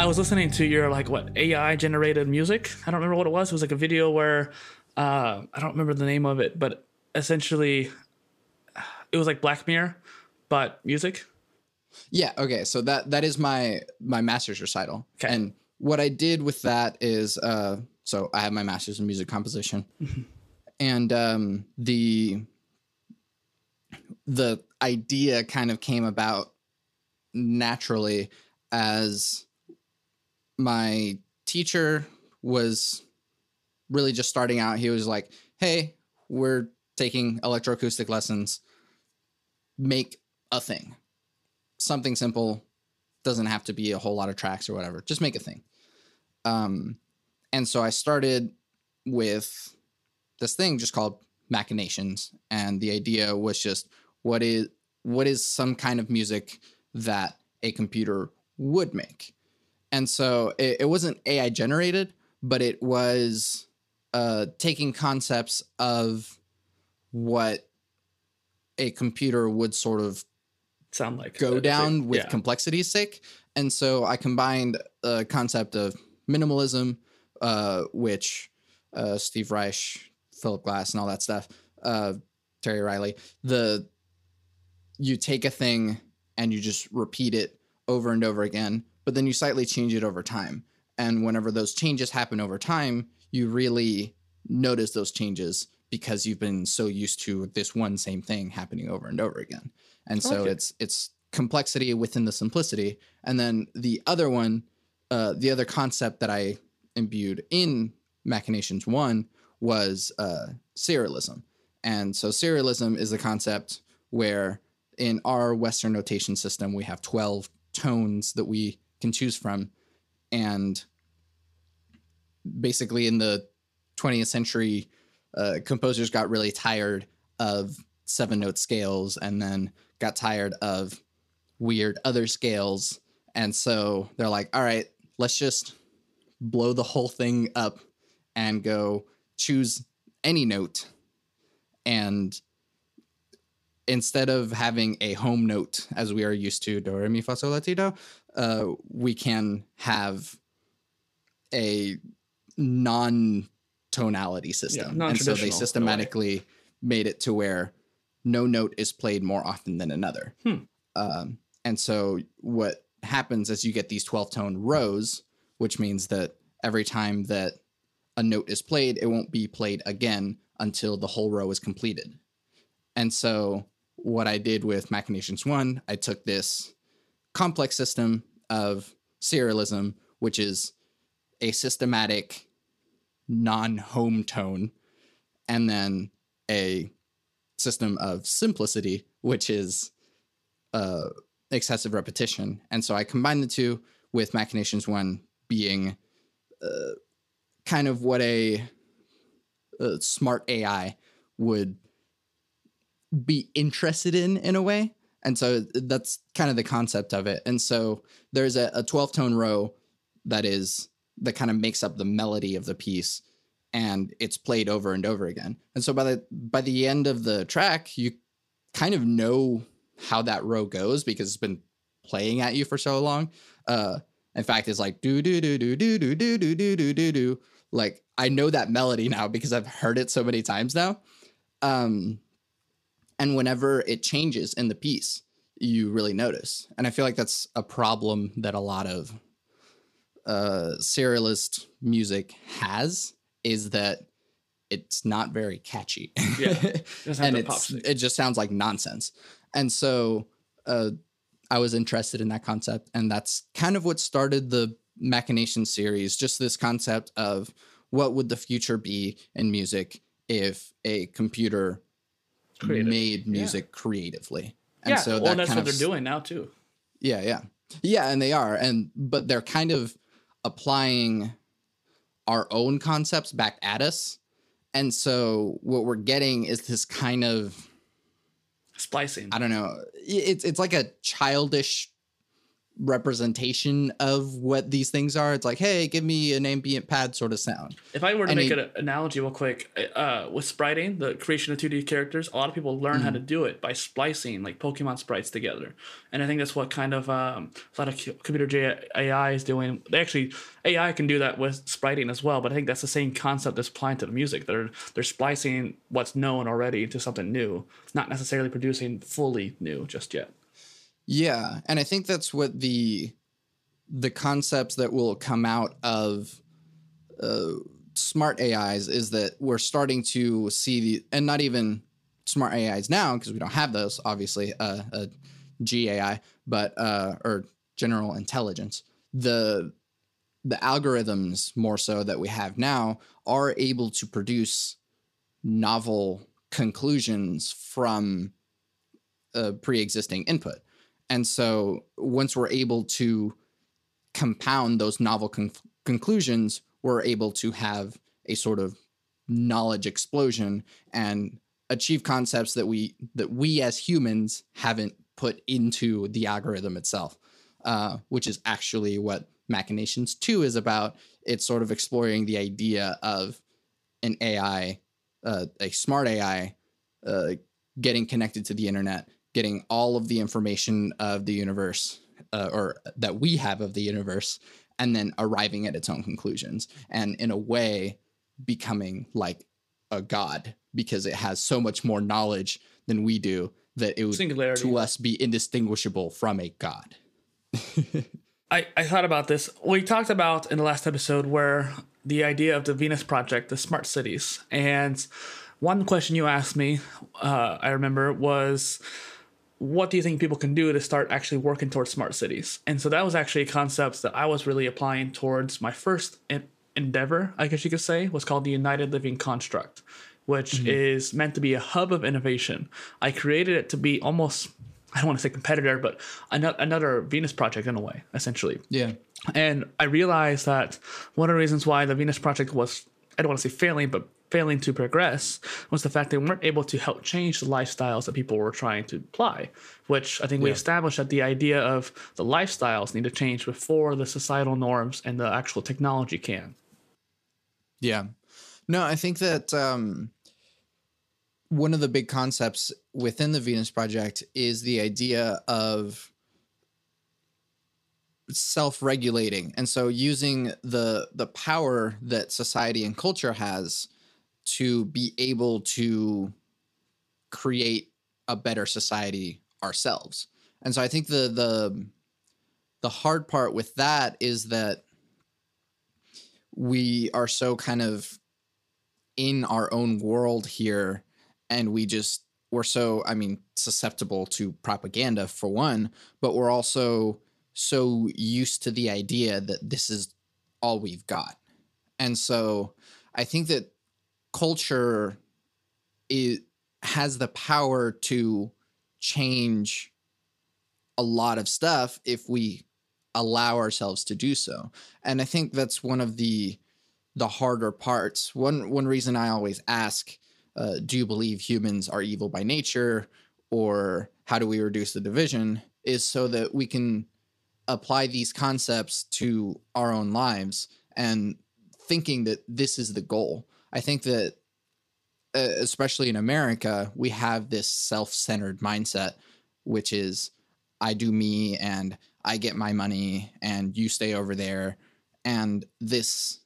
I was listening to your like what AI generated music. I don't remember what it was. It was like a video where uh, I don't remember the name of it, but essentially it was like Black Mirror, but music. Yeah. Okay. So that that is my my master's recital. Okay. And what I did with that is, uh, so I have my master's in music composition, and um, the the idea kind of came about naturally as my teacher was really just starting out. He was like, "Hey, we're taking electroacoustic lessons. Make a thing." something simple doesn't have to be a whole lot of tracks or whatever just make a thing um and so i started with this thing just called machinations and the idea was just what is what is some kind of music that a computer would make and so it, it wasn't ai generated but it was uh taking concepts of what a computer would sort of Sound like go down with yeah. complexity's sake. And so I combined a concept of minimalism, uh, which uh, Steve Reich, Philip Glass, and all that stuff, uh, Terry Riley, the you take a thing and you just repeat it over and over again, but then you slightly change it over time. And whenever those changes happen over time, you really notice those changes because you've been so used to this one same thing happening over and over again. And so Okay. it's it's complexity within the simplicity. And then the other one, uh, the other concept that I imbued in Machinations One was uh, serialism. And so serialism is the concept where in our Western notation system we have twelve tones that we can choose from, and basically in the 20th century, uh, composers got really tired of seven note scales and then got tired of weird other scales. And so they're like, all right, let's just blow the whole thing up and go choose any note. And instead of having a home note as we are used to, do, re, mi, fa, sol, la, ti, do, uh, we can have a non tonality system. and so they systematically made it to where no note is played more often than another. Hmm. Um, and so what happens is you get these 12 tone rows, which means that every time that a note is played, it won't be played again until the whole row is completed. And so what I did with Machinations 1, I took this complex system of serialism, which is a systematic non-home tone, and then a system of simplicity, which is uh, excessive repetition. And so I combine the two with Machinations 1 being uh, kind of what a, a smart AI would be interested in in a way. And so that's kind of the concept of it. And so there's a, a 12 tone row that is that kind of makes up the melody of the piece and it's played over and over again. And so by the by the end of the track, you kind of know how that row goes because it's been playing at you for so long. Uh in fact, it's like do do do do do do do do do do do do. Like I know that melody now because I've heard it so many times now. Um and whenever it changes in the piece, you really notice. And I feel like that's a problem that a lot of uh serialist music has is that it's not very catchy. Yeah. Doesn't and it's it just sounds like nonsense. And so uh I was interested in that concept and that's kind of what started the machination series, just this concept of what would the future be in music if a computer Creative. made Yeah. music creatively. And yeah, so well, that's what of they're doing now too. yeah, yeah. Yeah, and they are. And but they're kind of applying our own concepts back at us. And so what we're getting is this kind of Splicing. I don't know, it's it's like a childish representation of what these things are. It's like, hey, give me an ambient pad sort of sound. If I were to And make it- an analogy real quick, uh, with spriting, the creation of 2D characters, a lot of people learn Mm-hmm. how to do it by splicing like Pokemon sprites together. And I think that's what kind of um, a lot of computer AI is doing. They actually AI can do that with spriting as well, but I think that's the same concept that's applying to the music. They're they're splicing what's known already into something new, not necessarily producing fully new just yet. Yeah, and I think that's what the the concepts that will come out of uh, smart AIs is that we're starting to see the and not even smart AIs now because we don't have those obviously uh, uh GAI but uh or general intelligence. The the algorithms more so that we have now are able to produce novel conclusions from a pre-existing input and so once we're able to compound those novel con- conclusions, we're able to have a sort of knowledge explosion and achieve concepts that we that we as humans haven't put into the algorithm itself, uh, which is actually what Machinations 2 is about. It's sort of exploring the idea of an AI, uh, a smart AI, uh, getting connected to the internet, getting all of the information of the universe uh, or that we have of the universe, and then arriving at its own conclusions, and in a way, becoming like a god because it has so much more knowledge than we do that it would to us be indistinguishable from a god. I, I thought about this. We talked about in the last episode where the idea of the Venus Project, the smart cities, and one question you asked me, uh, I remember, was what do you think people can do to start actually working towards smart cities? And so that was actually a concept that I was really applying towards my first en- endeavor, I guess you could say, was called the United Living Construct, which mm-hmm. is meant to be a hub of innovation. I created it to be almost, I don't want to say competitor, but ano- another Venus project in a way, essentially. Yeah. And I realized that one of the reasons why the Venus Project was, I don't want to say failing, but failing to progress was the fact they weren't able to help change the lifestyles that people were trying to apply, which I think we established that the idea of the lifestyles need to change before the societal norms and the actual technology can. Yeah. No, I think that um, one of the big concepts within the Venus Project is the idea of self-regulating and so using the the power that society and culture has to be able to create a better society ourselves. And so i think the the the hard part with that is that we are so kind of in our own world here and we just we're so i mean susceptible to propaganda for one but we're also so used to the idea that this is all we've got. And so i think that culture is has the power to change a lot of stuff if we allow ourselves to do so. And i think that's one of the the harder parts. One one reason i always ask uh, do you believe humans are evil by nature or how do we reduce the division is so that we can apply these concepts to our own lives and thinking that this is the goal i think that uh, especially in america we have this self-centered mindset which is i do me and i get my money and you stay over there. And this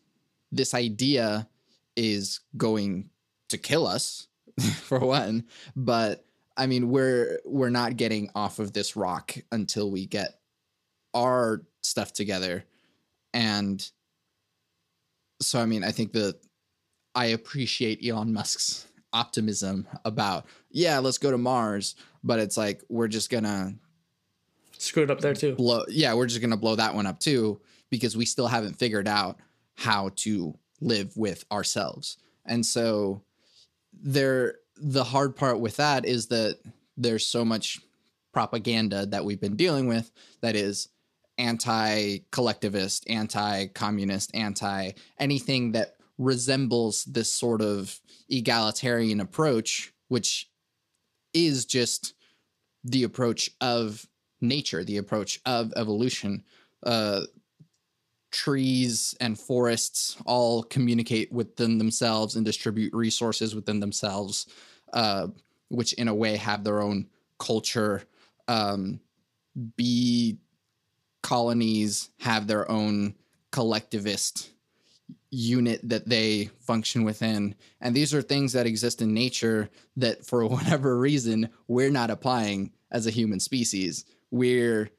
this idea is going to kill us for one but i mean we're we're not getting off of this rock until we get our stuff together. And so i mean i think that i appreciate elon musk's optimism about yeah let's go to mars but it's like we're just gonna screw it up there too. blow yeah we're just gonna blow that one up too because we still haven't figured out how to live with ourselves and so there the hard part with that is that there's so much propaganda that we've been dealing with that is anti-collectivist anti-communist anti anything that resembles this sort of egalitarian approach which is just the approach of nature, the approach of evolution. Uh, trees and forests all communicate within themselves and distribute resources within themselves, uh, which in a way have their own culture. Um, bee colonies have their own collectivist unit that they function within. And these are things that exist in nature that, for whatever reason, we're not applying as a human species. We're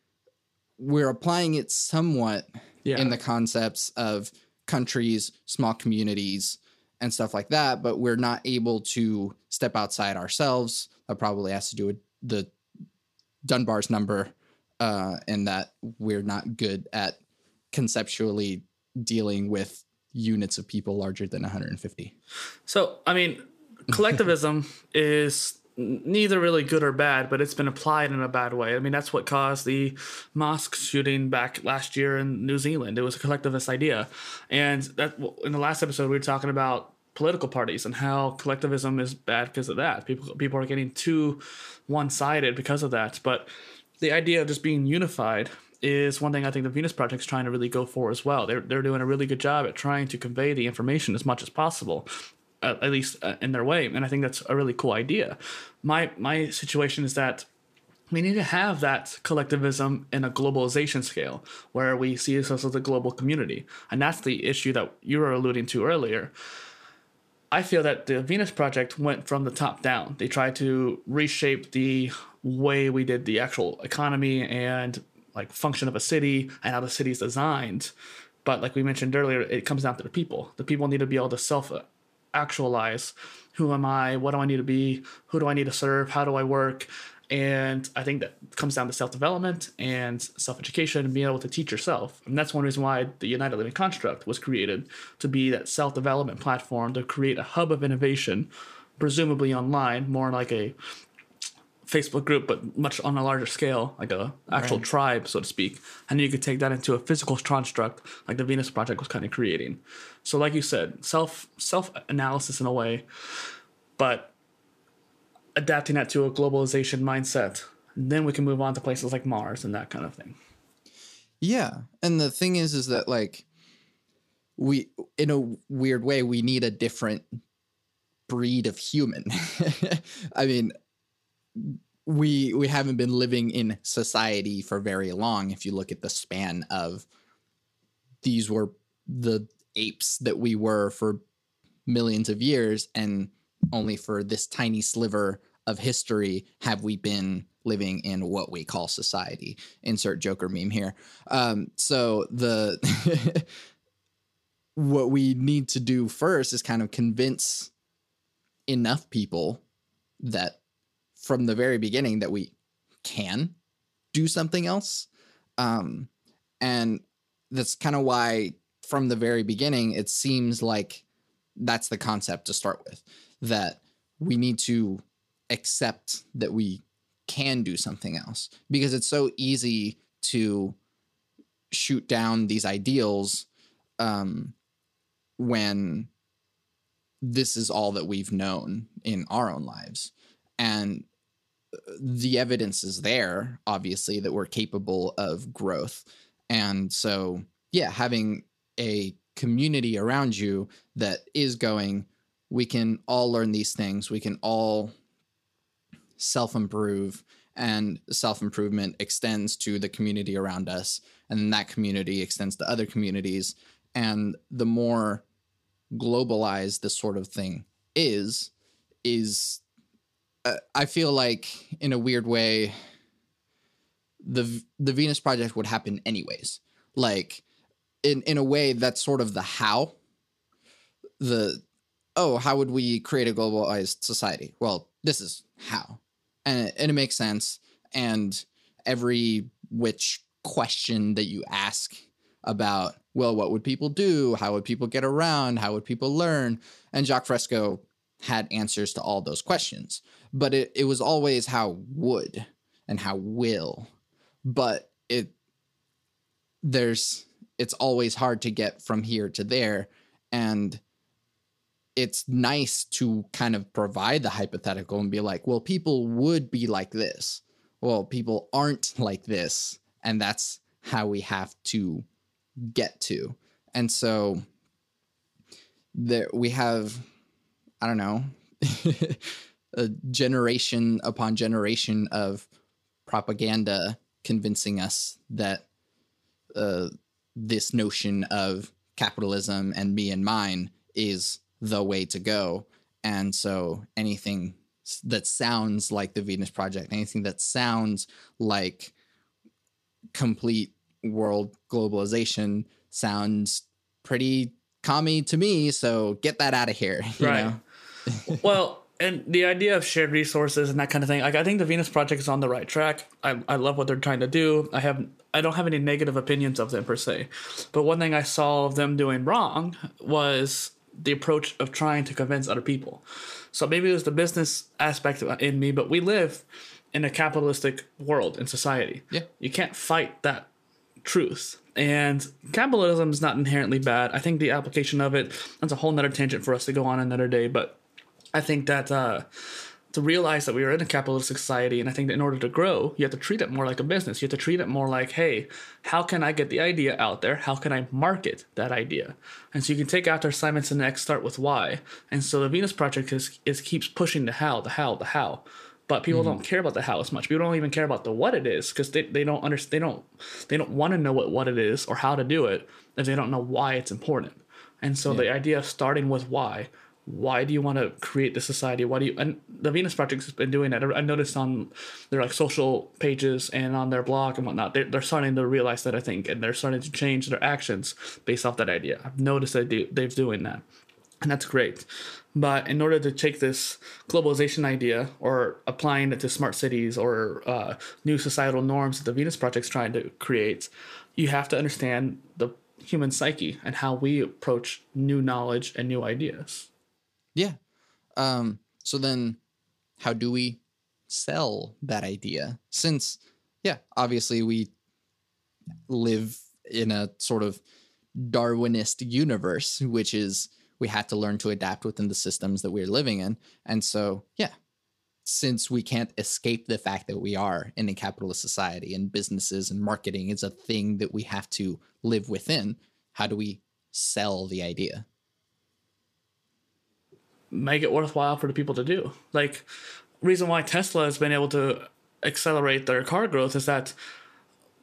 we're applying it somewhat Yeah. in the concepts of countries, small communities, and stuff like that, but we're not able to step outside ourselves. That probably has to do with the Dunbar's number, uh, and that we're not good at conceptually dealing with units of people larger than 150. So, I mean, collectivism is neither really good or bad, but it's been applied in a bad way. I mean, that's what caused the mosque shooting back last year in New Zealand. It was a collectivist idea. And that in the last episode we were talking about political parties and how collectivism is bad because of that. People people are getting too one-sided because of that. But the idea of just being unified is one thing I think the Venus Project is trying to really go for as well. They're they're doing a really good job at trying to convey the information as much as possible, uh, at least uh, in their way, and I think that's a really cool idea. My my situation is that we need to have that collectivism in a globalization scale where we see ourselves as a global community, and that's the issue that you were alluding to earlier. I feel that the Venus Project went from the top down. They tried to reshape the way we did the actual economy and like function of a city and how the city is designed. But like we mentioned earlier, it comes down to the people. The people need to be able to self actualize who am I? What do I need to be? Who do I need to serve? How do I work? And I think that comes down to self development and self education and being able to teach yourself. And that's one reason why the United Living Construct was created to be that self development platform to create a hub of innovation, presumably online, more like a Facebook group, but much on a larger scale, like a actual Right. tribe, so to speak. And you could take that into a physical construct, like the Venus Project was kind of creating. So, like you said, self self analysis in a way, but adapting that to a globalization mindset. Then we can move on to places like Mars and that kind of thing. Yeah. And the thing is, is that like we, in a weird way, we need a different breed of human. I mean, we we haven't been living in society for very long. If you look at the span of these were the apes that we were for millions of years, and only for this tiny sliver of history have we been living in what we call society. Insert Joker meme here. Um, so the what we need to do first is kind of convince enough people that from the very beginning that we can do something else. Um, and that's kind of why from the very beginning it seems like that's the concept to start with that we need to accept that we can do something else because it's so easy to shoot down these ideals um, when this is all that we've known in our own lives and the evidence is there obviously that we're capable of growth. And so yeah having a community around you that is going we can all learn these things. We can all self improve and self improvement extends to the community around us and that community extends to other communities. And the more globalized this sort of thing is is uh, i feel like in a weird way the the venus project would happen anyways. Like in in a way that's sort of the how the oh how would we create a globalized society? Well this is how. And and it makes sense. And every which question that you ask about well what would people do? How would people get around? How would people learn? And jacques fresco had answers to all those questions but it, it was always how would and how will. But it there's it's always hard to get from here to there. And it's nice to kind of provide the hypothetical and be like well people would be like this. Well, people aren't like this, and that's how we have to get to. And so there we have, I don't know, a generation upon generation of propaganda convincing us that uh, this notion of capitalism and me and mine is the way to go. And so anything that sounds like the Venus Project, anything that sounds like complete world globalization sounds pretty commie to me. So get that out of here. right. well, and the idea of shared resources and that kind of thing, like I think the Venus Project is on the right track. I, I love what they're trying to do. I have I don't have any negative opinions of them per se, but one thing I saw of them doing wrong was the approach of trying to convince other people. So maybe it was the business aspect in me, but we live in a capitalistic world in society. Yeah, you can't fight that truth. And capitalism is not inherently bad. I think the application of it, that's a whole nother tangent for us to go on another day. But I think that uh, to realize that we are in a capitalist society, and I think that in order to grow, you have to treat it more like a business. You have to treat it more like, hey, how can I get the idea out there? How can I market that idea? And so you can take after Simon Sinek, start with why. And so the Venus Project is, is keeps pushing the how, the how, the how but people mm-hmm. don't care about the how as much. People don't even care about the what it is because they, they don't understand. They don't they don't want to know what what it is or how to do it if they don't know why it's important. And so yeah. the idea of starting with why why do you want to create the society? Why do you? And the Venus Project has been doing that. I noticed on their like social pages and on their blog and whatnot. They're, they're starting to realize that I think, and they're starting to change their actions based off that idea. I've noticed that they, they're doing that, and that's great. But in order to take this globalization idea or applying it to smart cities or uh, new societal norms that the Venus Project's trying to create, you have to understand the human psyche and how we approach new knowledge and new ideas. Yeah. Um, so then, how do we sell that idea? Since, yeah, obviously we live in a sort of Darwinist universe, which is we had to learn to adapt within the systems that we're living in. And so, yeah, since we can't escape the fact that we are in a capitalist society and businesses and marketing is a thing that we have to live within, how do we sell the idea? Make it worthwhile for the people to do. Like, reason why Tesla has been able to accelerate their car growth is that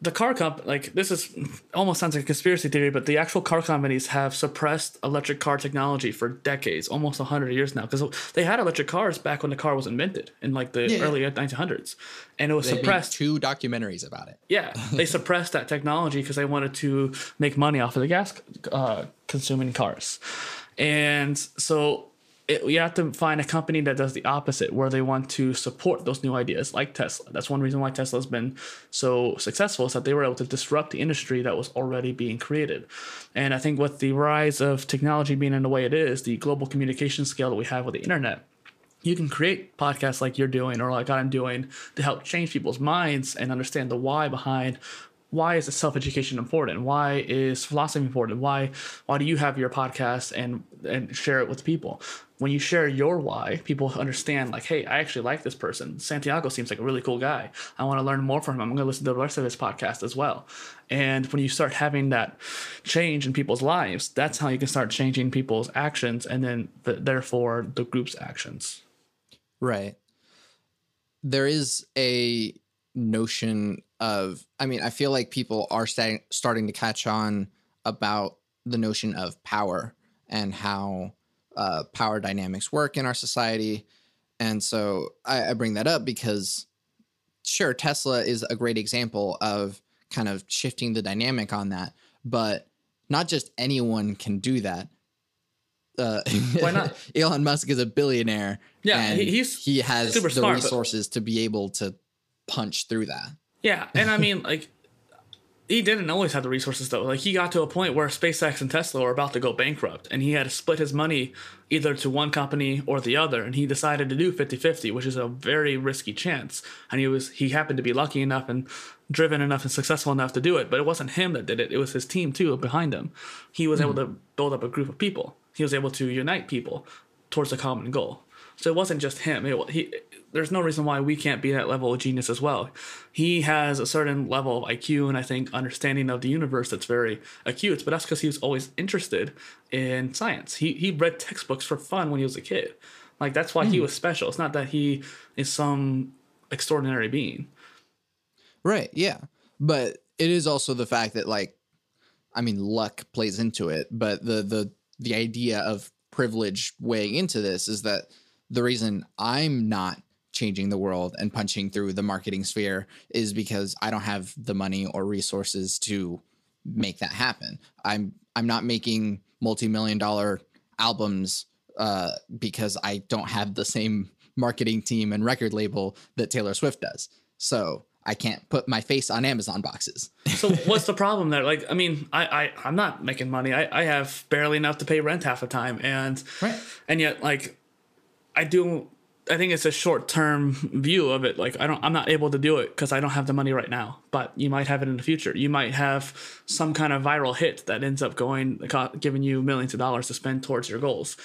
the car comp like this is almost sounds like a conspiracy theory, but the actual car companies have suppressed electric car technology for decades, almost hundred years now, because they had electric cars back when the car was invented in like the yeah. early 1900s, and it was they suppressed. two documentaries about it. Yeah, they suppressed that technology because they wanted to make money off of the gas uh, consuming cars, and so it, you have to find a company that does the opposite, where they want to support those new ideas, like Tesla. That's one reason why Tesla has been so successful is that they were able to disrupt the industry that was already being created. And I think with the rise of technology being in the way it is, the global communication scale that we have with the internet, you can create podcasts like you're doing or like I'm doing to help change people's minds and understand the why behind why is self education important? Why is philosophy important? Why why do you have your podcast and and share it with people? When you share your why, people understand like, hey, I actually like this person. Santiago seems like a really cool guy. I want to learn more from him. I'm going to listen to the rest of his podcast as well. And when you start having that change in people's lives, that's how you can start changing people's actions and then the, therefore the group's actions. Right. There is a notion of i mean i feel like people are starting starting to catch on about the notion of power and how uh, power dynamics work in our society and so I, I bring that up because sure tesla is a great example of kind of shifting the dynamic on that but not just anyone can do that uh, Why not? Elon Musk is a billionaire. Yeah, he's he has the smart, resources but... to be able to punch through that. Yeah, and I mean, like, he didn't always have the resources though. Like, he got to a point where SpaceX and Tesla were about to go bankrupt, and he had to split his money either to one company or the other, and he decided to do 50-50, which is a very risky chance. And he was he happened to be lucky enough and driven enough and successful enough to do it, but it wasn't him that did it; it was his team too behind him. He was mm. able to build up a group of people. He was able to unite people towards a common goal. So it wasn't just him. It, he there's no reason why we can't be that level of genius as well. He has a certain level of IQ and I think understanding of the universe that's very acute, but that's because he was always interested in science. He he read textbooks for fun when he was a kid. Like that's why mm. he hmm. was special. It's not that he is some extraordinary being. Right, yeah. But it is also the fact that like I mean luck plays into it, but the the the idea of privilege weighing into this is that the reason I'm not changing the world and punching through the marketing sphere is because I don't have the money or resources to make that happen. I'm I'm not making multi-million dollar albums uh, because I don't have the same marketing team and record label that Taylor Swift does. So I can't put my face on Amazon boxes. so what's the problem there? Like, I mean, I, I I'm not making money. I, I have barely enough to pay rent half the time, and right. and yet like I do. I think it's a short term view of it. Like I don't, I'm not able to do it because I don't have the money right now. But you might have it in the future. You might have some kind of viral hit that ends up going, giving you millions of dollars to spend towards your goals.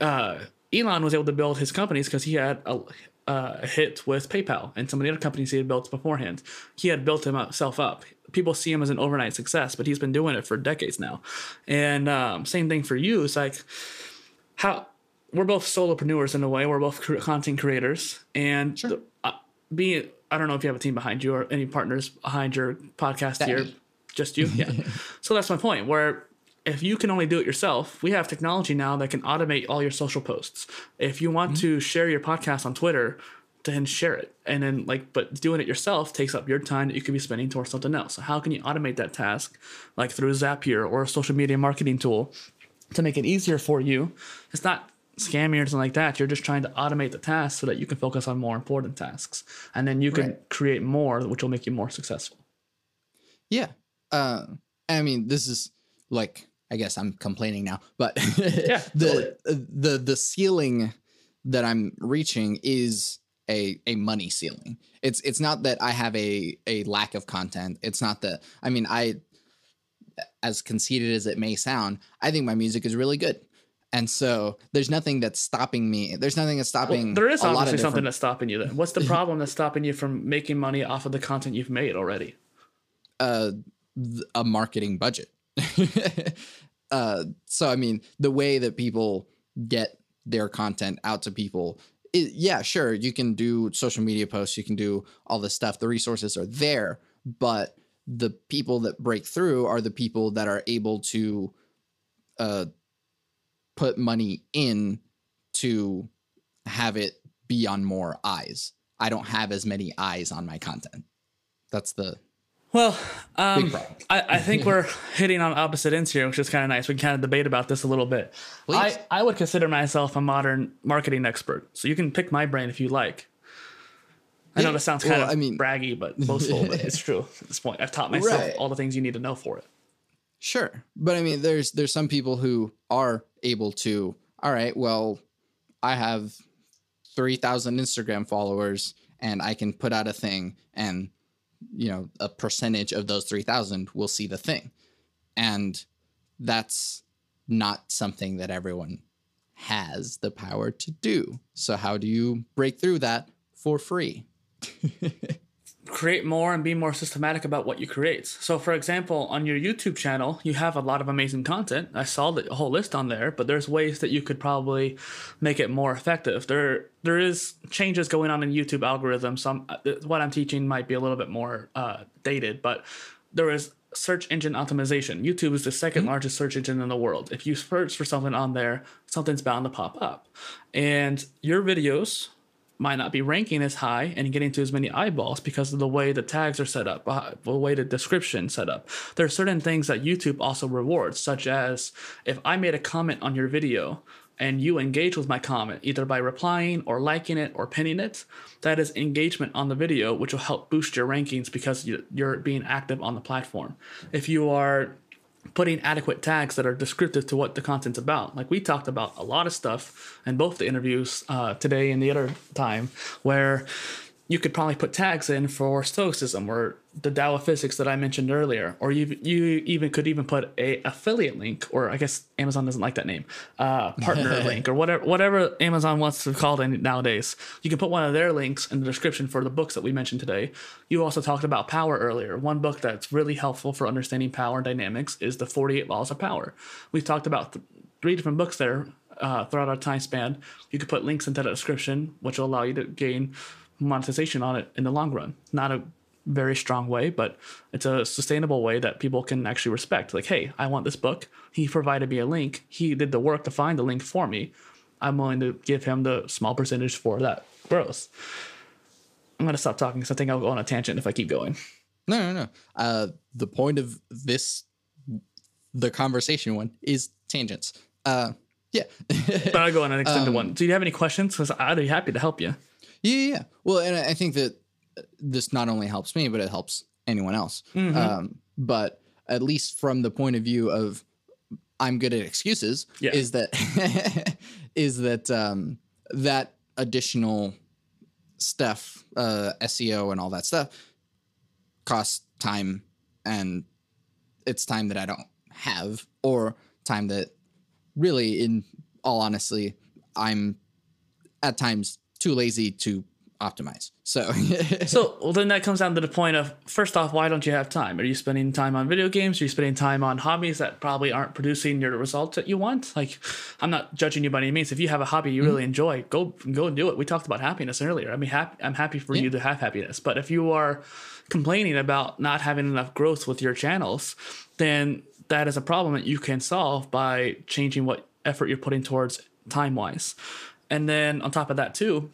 Uh, Elon was able to build his companies because he had a, uh, hit with PayPal and some of the other companies he had built beforehand. He had built himself up. People see him as an overnight success, but he's been doing it for decades now. And um, same thing for you. It's like how we're both solopreneurs in a way. We're both content creators, and sure. uh, being I don't know if you have a team behind you or any partners behind your podcast that here. Me. Just you, yeah. so that's my point. Where if you can only do it yourself, we have technology now that can automate all your social posts. If you want mm-hmm. to share your podcast on Twitter, then share it. And then like but doing it yourself takes up your time that you could be spending towards something else. So how can you automate that task like through Zapier or a social media marketing tool to make it easier for you? It's not scammy or something like that. You're just trying to automate the task so that you can focus on more important tasks. And then you can right. create more which will make you more successful. Yeah. Uh, I mean, this is like I guess I'm complaining now, but yeah, the totally. the the ceiling that I'm reaching is a a money ceiling. It's it's not that I have a a lack of content. It's not that I mean I as conceited as it may sound, I think my music is really good. And so there's nothing that's stopping me. There's nothing that's stopping. Well, there is obviously something that's stopping you. Then what's the problem that's stopping you from making money off of the content you've made already? Uh, a marketing budget. uh, so I mean, the way that people get their content out to people, it, yeah, sure, you can do social media posts, you can do all this stuff. The resources are there, but the people that break through are the people that are able to uh, put money in to have it be on more eyes. I don't have as many eyes on my content. That's the well, um, I, I, think we're hitting on opposite ends here, which is kind of nice. We can kind of debate about this a little bit. I, I would consider myself a modern marketing expert, so you can pick my brain if you like. I know this sounds kind well, of I mean, braggy, but boastful, but it's true at this point. I've taught myself right. all the things you need to know for it. Sure, but I mean, there's there's some people who are able to. All right, well, I have three thousand Instagram followers, and I can put out a thing, and you know a percentage of those 3000 will see the thing and that's not something that everyone has the power to do so how do you break through that for free create more and be more systematic about what you create. So, for example, on your YouTube channel, you have a lot of amazing content. I saw the whole list on there, but there's ways that you could probably make it more effective. There, there is changes going on in YouTube algorithms. Some uh, what I'm teaching might be a little bit more uh, dated, but there is search engine optimization. YouTube is the 2nd mm-hmm. largest search engine in the world. If you search for something on there, something's bound to pop up, and your videos might not be ranking as high and getting to as many eyeballs because of the way the tags are set up, uh, the way the description set up. There are certain things that YouTube also rewards, such as if I made a comment on your video and you engage with my comment either by replying or liking it or pinning it, that is engagement on the video, which will help boost your rankings because you're being active on the platform. If you are putting adequate tags that are descriptive to what the content's about. Like we talked about a lot of stuff in both the interviews uh, today and the other time, where you could probably put tags in for stoicism or the Tao of physics that I mentioned earlier, or you you even could even put a affiliate link, or I guess Amazon doesn't like that name, uh, partner link, or whatever whatever Amazon wants to call it nowadays. You can put one of their links in the description for the books that we mentioned today. You also talked about power earlier. One book that's really helpful for understanding power dynamics is the Forty Eight Laws of Power. We've talked about th- three different books there uh, throughout our time span. You could put links into the description, which will allow you to gain monetization on it in the long run. Not a very strong way, but it's a sustainable way that people can actually respect. Like, hey, I want this book. He provided me a link. He did the work to find the link for me. I'm willing to give him the small percentage for that growth. I'm going to stop talking because I think I'll go on a tangent if I keep going. No, no, no. Uh, the point of this, the conversation one, is tangents. Uh, yeah. but I'll go on an extended um, one. Do you have any questions? Because I'd be happy to help you. Yeah, yeah. Well, and I think that this not only helps me, but it helps anyone else. Mm-hmm. Um, but at least from the point of view of I'm good at excuses, yeah. is that is that um, that additional stuff, uh, SEO and all that stuff, costs time, and it's time that I don't have, or time that really, in all honesty, I'm at times too lazy to optimize. So, so well, then that comes down to the point of first off, why don't you have time? Are you spending time on video games? Are you spending time on hobbies that probably aren't producing your results that you want? Like, I'm not judging you by any means. If you have a hobby you mm-hmm. really enjoy, go go and do it. We talked about happiness earlier. I mean, happy, I'm happy for yeah. you to have happiness, but if you are complaining about not having enough growth with your channels, then that is a problem that you can solve by changing what effort you're putting towards time wise. And then on top of that, too,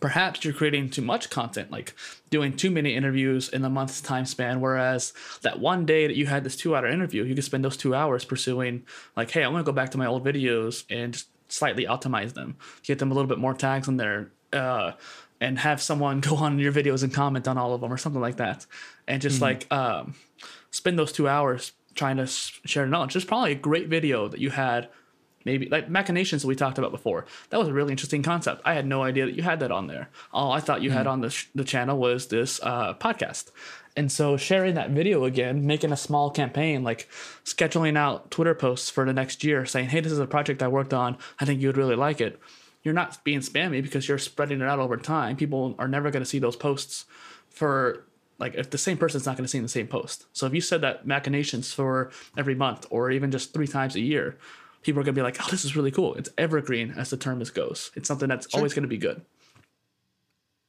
perhaps you're creating too much content, like doing too many interviews in a month's time span. Whereas that one day that you had this two hour interview, you could spend those two hours pursuing, like, hey, I'm going to go back to my old videos and slightly optimize them, get them a little bit more tags in there. Uh, and have someone go on your videos and comment on all of them or something like that and just mm-hmm. like um, spend those two hours trying to share knowledge there's probably a great video that you had maybe like machinations that we talked about before. That was a really interesting concept. I had no idea that you had that on there. All I thought you mm. had on the, sh- the channel was this uh, podcast. And so sharing that video again, making a small campaign, like scheduling out Twitter posts for the next year saying, hey, this is a project I worked on. I think you would really like it. You're not being spammy because you're spreading it out over time. People are never going to see those posts for like if the same person's not going to see the same post. So if you said that machinations for every month or even just three times a year, people are going to be like, oh, this is really cool. It's evergreen as the term is goes. It's something that's sure. always going to be good.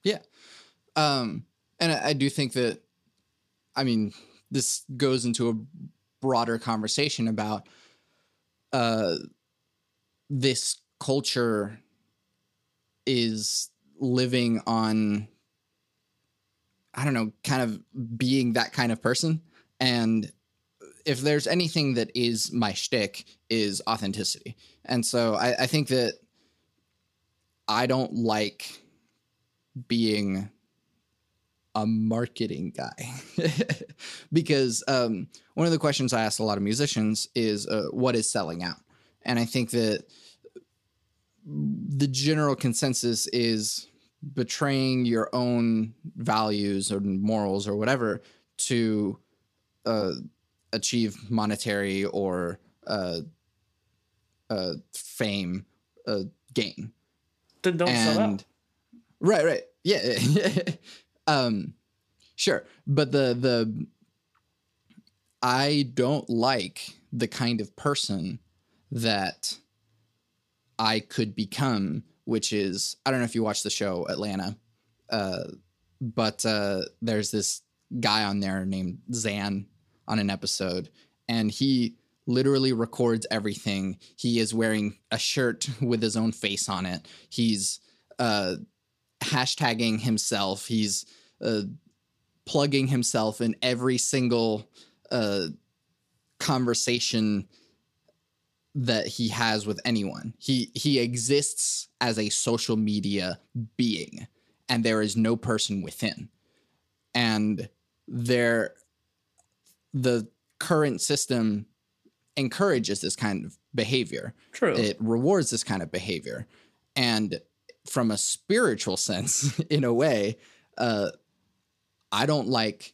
Yeah. Um, and I, I do think that, I mean, this goes into a broader conversation about uh, this culture is living on I don't know, kind of being that kind of person. And if there's anything that is my shtick, is authenticity. And so I, I think that I don't like being a marketing guy because um, one of the questions I ask a lot of musicians is uh, what is selling out? And I think that the general consensus is betraying your own values or morals or whatever to uh, achieve monetary or uh, uh, fame uh, gain. Then don't and, sell out. Right, right, yeah, um, sure, but the the I don't like the kind of person that I could become, which is I don't know if you watch the show Atlanta, uh, but uh, there's this guy on there named Zan on an episode, and he literally records everything. He is wearing a shirt with his own face on it. He's uh, hashtagging himself. He's uh, plugging himself in every single uh, conversation that he has with anyone. He he exists as a social media being, and there is no person within. And there the current system encourages this kind of behavior. True. It rewards this kind of behavior. And from a spiritual sense, in a way, uh, I don't like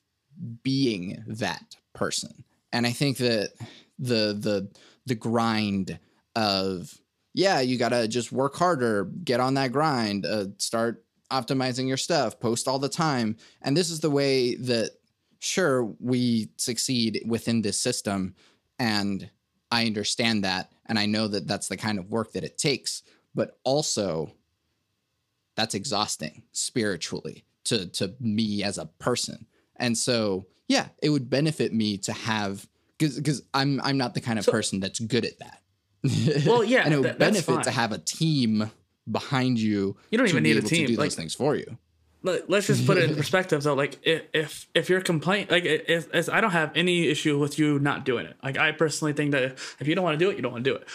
being that person. And I think that the the the grind of yeah, you gotta just work harder, get on that grind, uh, start optimizing your stuff, post all the time. And this is the way that sure we succeed within this system, and I understand that, and I know that that's the kind of work that it takes. But also, that's exhausting spiritually to to me as a person. And so, yeah, it would benefit me to have because because I'm I'm not the kind of So- person that's good at that. Well, yeah, and it would that's benefit to have a team behind you. You don't even need a team, to do like- those things for you. Let- let's just put it in perspective though. Like if if, if you're complaining like if, if i don't have any issue with you not doing it. Like i personally think that if you don't want to do it you don't want to do it.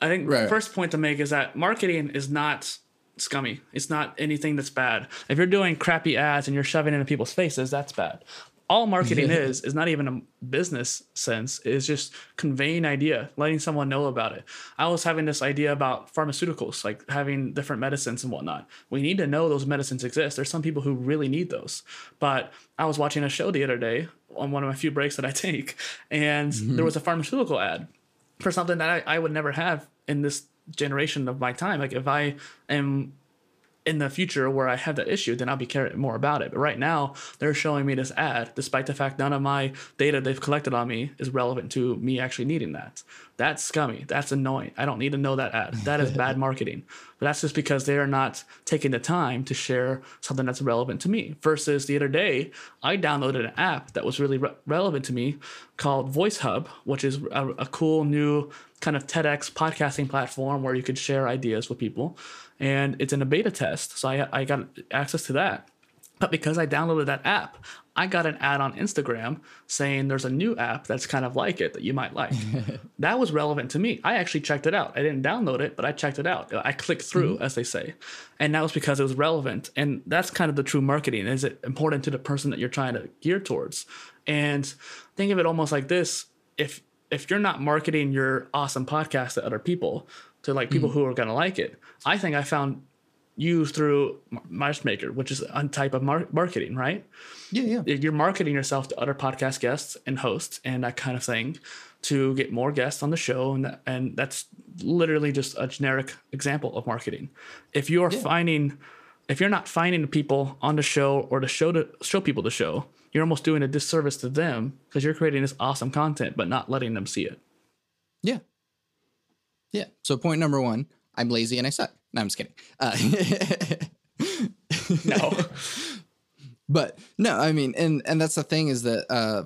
I think Right. the first point to make is that marketing is not scummy. It's not anything that's bad. If you're doing crappy ads and you're shoving it into people's faces that's bad all marketing is is not even a business sense. It's just conveying idea letting someone know about it. I was having this idea about pharmaceuticals like having different medicines and whatnot. We need to know those medicines exist. There's some people who really need those. But i was watching a show the other day on one of my few breaks that i take and mm-hmm. there was a pharmaceutical ad for something that I, I would never have in this generation of my time. Like if i am in the future where I have that issue, then I'll be caring more about it. But right now, they're showing me this ad, despite the fact none of my data they've collected on me is relevant to me actually needing that. That's scummy. That's annoying. I don't need to know that ad. That is bad marketing. But that's just because they are not taking the time to share something that's relevant to me. Versus the other day, I downloaded an app that was really re- relevant to me called Voice Hub, which is a, a cool new kind of TEDx podcasting platform where you could share ideas with people and it's in a beta test. So I, I got access to that. But because I downloaded that app, I got an ad on Instagram saying there's a new app that's kind of like it that you might like. that was relevant to me. I actually checked it out. I didn't download it, but I checked it out. I clicked through, mm-hmm. as they say. And that was because it was relevant. And that's kind of the true marketing. Is it important to the person that you're trying to gear towards? And think of it almost like this. If if you're not marketing your awesome podcast to other people, to like people mm. who are gonna like it, I think I found you through Matchmaker, which is a type of mar- marketing, right? Yeah, yeah. You're marketing yourself to other podcast guests and hosts and that kind of thing to get more guests on the show, and that, and that's literally just a generic example of marketing. If you're finding, if you're not finding people on the show or to show to show people the show, you're almost doing a disservice to them because you're creating this awesome content but not letting them see it. Yeah. Yeah. So point number one, I'm lazy and I suck. No, I'm just kidding. Uh, No. but no, I mean, and and that's the thing is that uh,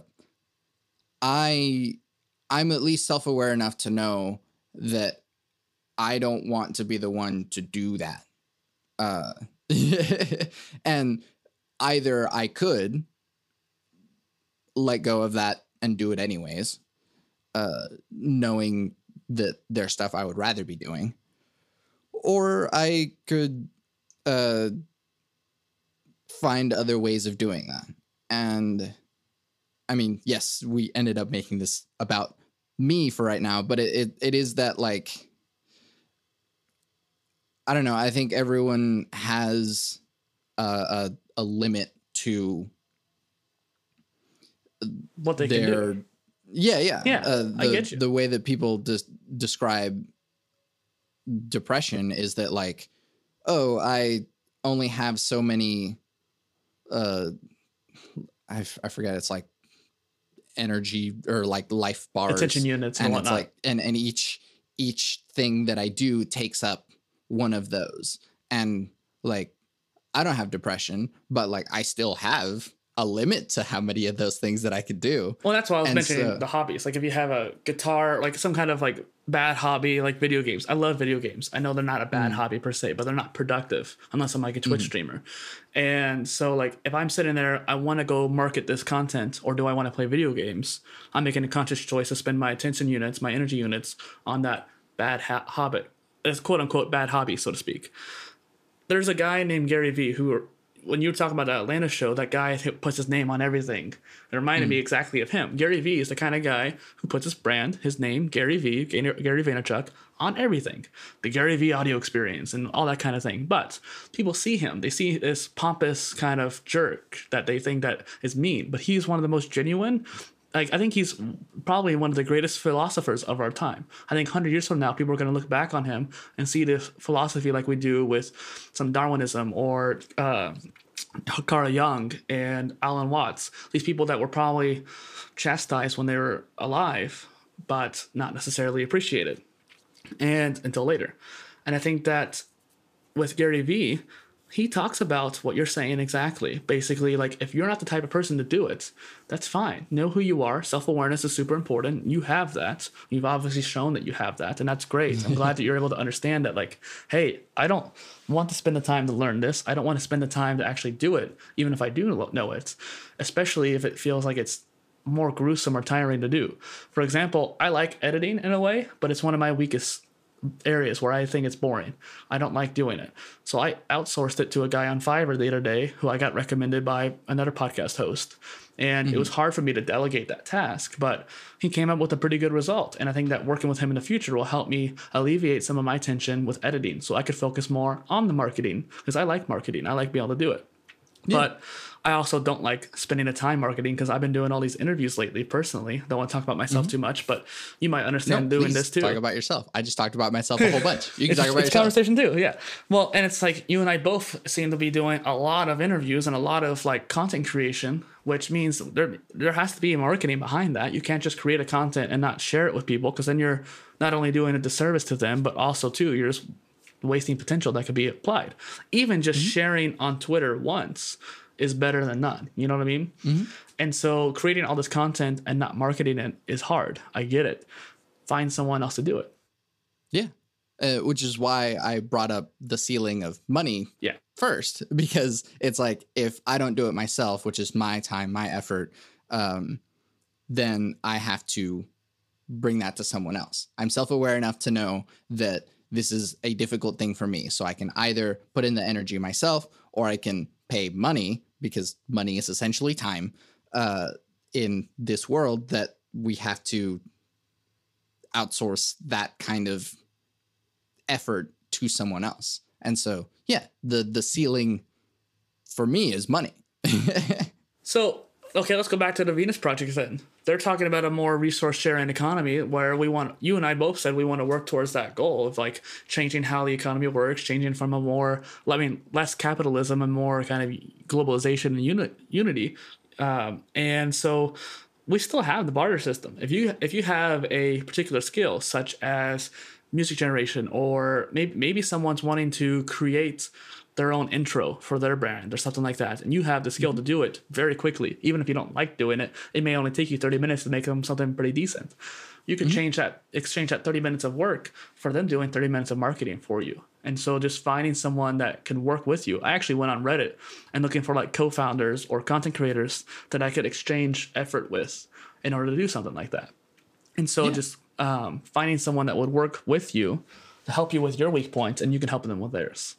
I I'm at least self aware enough to know that I don't want to be the one to do that. Uh, and either I could let go of that and do it anyways, uh, knowing that there's stuff I would rather be doing, or I could uh, find other ways of doing that. And I mean, yes, we ended up making this about me for right now, but it, it, it is that like I don't know. I think everyone has a, a, a limit to what they can do. Yeah yeah Yeah, uh, the, I get you. the way that people just describe depression is that like oh i only have so many uh I, f- I forget it's like energy or like life bars Attention units and, and whatnot. it's like and and each each thing that i do takes up one of those and like i don't have depression but like i still have a limit to how many of those things that i could do Well, that's why I was And mentioning so- the hobbies. Like if you have a guitar, like some kind of like bad hobby, like video games. I love video games. I know they're not a bad Mm. hobby per se, but they're not productive unless I'm like a Twitch Mm-hmm. streamer. And so like if I'm sitting there, I want to go market this content or do I want to play video games? I'm making a conscious choice to spend my attention units, my energy units on that bad ha- hobby. It's quote unquote bad hobby, so to speak. There's a guy named Gary Vee who when you were talking about the Atlanta show, that guy who puts his name on everything. It reminded me hmm. exactly of him. Gary Vee is the kind of guy who puts his brand, his name, Gary Vee, Gary Vaynerchuk, on everything. The Gary Vee audio experience and all that kind of thing. But people see him. They see this pompous kind of jerk that they think that is mean. But he's one of the most genuine like I think he's probably one of the greatest philosophers of our time. I think 100 years from now, people are going to look back on him and see this philosophy like we do with some Darwinism or uh, Carl Jung and Alan Watts. These people that were probably chastised when they were alive, but not necessarily appreciated, and until later. And I think that with Gary Vee, he talks about what you're saying exactly. Basically, like if you're not the type of person to do it, that's fine. Know who you are. Self awareness is super important. You have that. You've obviously shown that you have that, and that's great. I'm glad that you're able to understand that. Like, hey, I don't want to spend the time to learn this. I don't want to spend the time to actually do it, even if I do know it. Especially if it feels like it's more gruesome or tiring to do. For example, I like editing in a way, but it's one of my weakest areas where I think it's boring. I don't like doing it. So I outsourced it to a guy on Fiverr the other day who I got recommended by another podcast host. And mm-hmm. it was hard for me to delegate that task, but he came up with a pretty good result. And I think that working with him in the future will help me alleviate some of my tension with editing so I could focus more on the marketing because I like marketing. I like being able to do it. Yeah. But I also don't like spending the time marketing because I've been doing all these interviews lately personally. Don't want to talk about myself mm-hmm. too much, but you might understand no, doing this too. Talk about yourself. I just talked about myself a whole bunch. You can talk about it's yourself. conversation too. Yeah. Well, and it's like you and I both seem to be doing a lot of interviews and a lot of like content creation, which means there there has to be marketing behind that. You can't just create a content and not share it with people because then you're not only doing a disservice to them, but also too you're just wasting potential that could be applied. Even just mm-hmm. sharing on Twitter once is better than none. You know what I mean? Mm-hmm. And so creating all this content and not marketing it is hard. I get it. Find someone else to do it. Yeah. Uh, which is why I brought up the ceiling of money yeah. first, because it's like if I don't do it myself, which is my time, my effort, um, then I have to bring that to someone else. I'm self aware enough to know that this is a difficult thing for me. So I can either put in the energy myself or I can pay money because money is essentially time uh, in this world that we have to outsource that kind of effort to someone else. And so, yeah, the the ceiling for me is money. so okay, let's go back to the Venus Project then. They're talking about a more resource sharing economy where we want, you and I both said we want to work towards that goal of like changing how the economy works, changing from a more, I mean, less capitalism and more kind of globalization and uni- unity. Um, and so we still have the barter system. If you if you have a particular skill such as music generation or maybe maybe someone's wanting to create their own intro for their brand or something like that. And you have the skill mm-hmm. to do it very quickly. Even if you don't like doing it it may only take you 30 minutes to make them something pretty decent. You can mm-hmm. change that exchange that 30 minutes of work for them doing 30 minutes of marketing for you. And so just finding someone that can work with you. I actually went on reddit and looking for like co-founders or content creators that i could exchange effort with in order to do something like that. And so yeah. just um, finding someone that would work with you to help you with your weak points and you can help them with theirs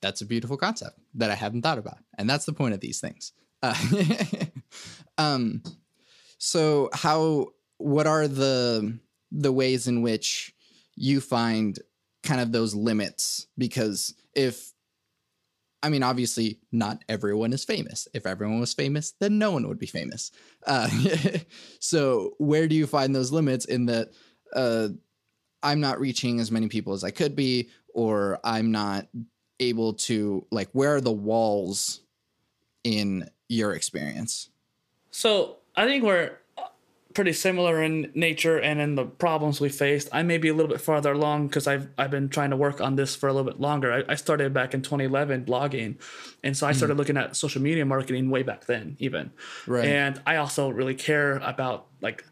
that's a beautiful concept that I hadn't thought about. And that's the point of these things. Uh, um, so how, what are the, the ways in which you find kind of those limits? Because if, I mean, obviously, not everyone is famous. If everyone was famous, then no one would be famous. Uh, so, where do you find those limits in that uh, I'm not reaching as many people as I could be, or I'm not able to like where are the walls in your experience? So I think we're pretty similar in nature and in the problems we faced. I may be a little bit farther along because I've I've been trying to work on this for a little bit longer. I, I started back in 2011 blogging, and so I started mm. looking at social media marketing way back then, even. Right. And I also really care about like.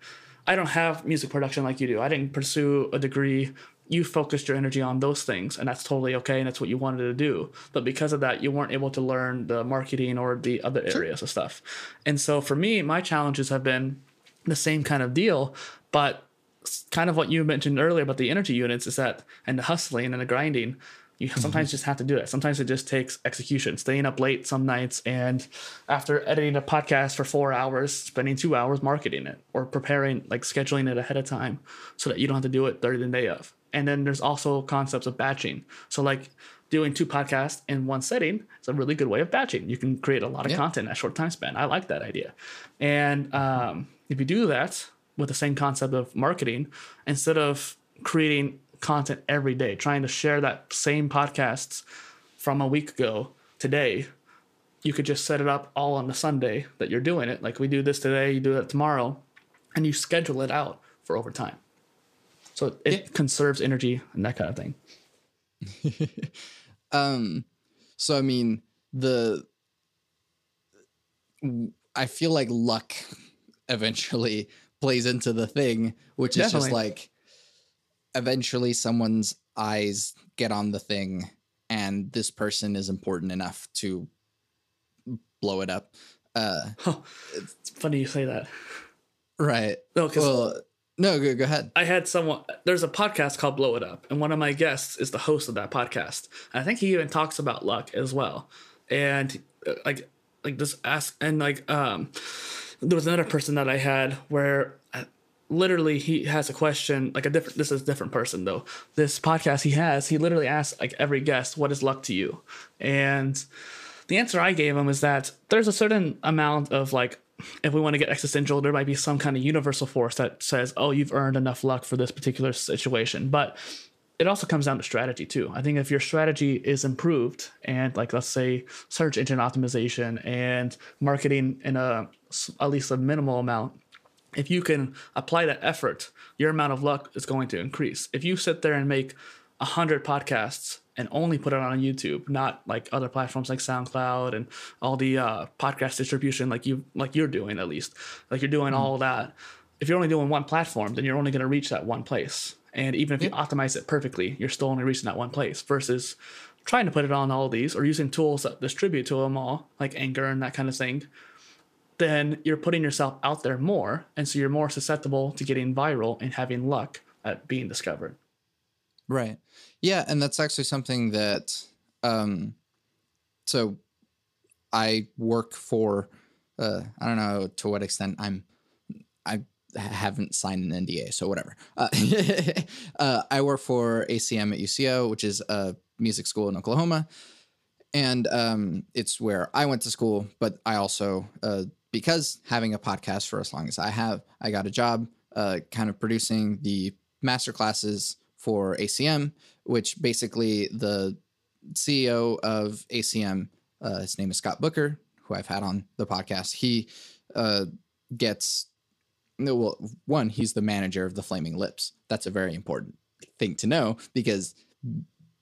I don't have music production like you do. I didn't pursue a degree you focused your energy on those things and that's totally okay and that's what you wanted to do but because of that you weren't able to learn the marketing or the other areas sure. of stuff and so for me my challenges have been the same kind of deal but kind of what you mentioned earlier about the energy units is that and the hustling and the grinding You mm-hmm. sometimes just have to do it. Sometimes it just takes execution, staying up late some nights, and after editing a podcast for four hours, spending two hours marketing it or preparing, like scheduling it ahead of time so that you don't have to do it 30 the day of. And then there's also concepts of batching. So, like doing two podcasts in one setting is a really good way of batching. You can create a lot of Yeah. content in a short time span. I like that idea. And um, if you do that with the same concept of marketing, instead of creating content every day, trying to share that same podcasts from a week ago today, you could just set it up all on the Sunday that you're doing it. Like we do this today, you do it tomorrow, and you schedule it out for over time. So it Yeah. conserves energy and that kind of thing. Um, so I mean, the I feel like luck eventually plays into the thing, which is just like eventually someone's eyes get on the thing, and this person is important enough to blow it up. Uh, It's funny you say that. right. No, because Well, no, go, go ahead. I had someone. There's a podcast called Blow It Up, and one of my guests is the host of that podcast. And I think he even talks about luck as well. And uh, like, like just ask and like, um, there was another person that I had where uh, literally he has a question like a different. This is a different person though. This podcast he has, he literally asks like every guest, "What is luck to you?" And the answer I gave him is that there's a certain amount of like, if we want to get existential, there might be some kind of universal force that says, oh, you've earned enough luck for this particular situation. But it also comes down to strategy too. I think if your strategy is improved and like let's say search engine optimization and marketing in a at least a minimal amount, if you can apply that effort, your amount of luck is going to increase. If you sit there and make hundred podcasts and only put it on YouTube, not like other platforms like SoundCloud and all the uh, podcast distribution like you like you're doing at least, like you're doing all that. If you're only doing one platform, then you're only going to reach that one place. And even if you optimize it perfectly, you're still only reaching that one place versus trying to put it on all these or using tools that distribute to them all, like Anchor and that kind of thing then you're putting yourself out there more. And so you're more susceptible to getting viral and having luck at being discovered. Right. Yeah, and that's actually something that um so I work for uh I don't know to what extent I'm I haven't signed an NDA, so whatever. Uh, uh I work for ACM at UCO, which is a music school in Oklahoma. And um it's where I went to school, but I also uh because having a podcast for as long as I have, I got a job uh kind of producing the master classes for ACM, which basically the CEO of ACM, uh, his name is Scott Booker, who I've had on the podcast. He uh, gets well, one, he's the manager of the Flaming Lips. That's a very important thing to know because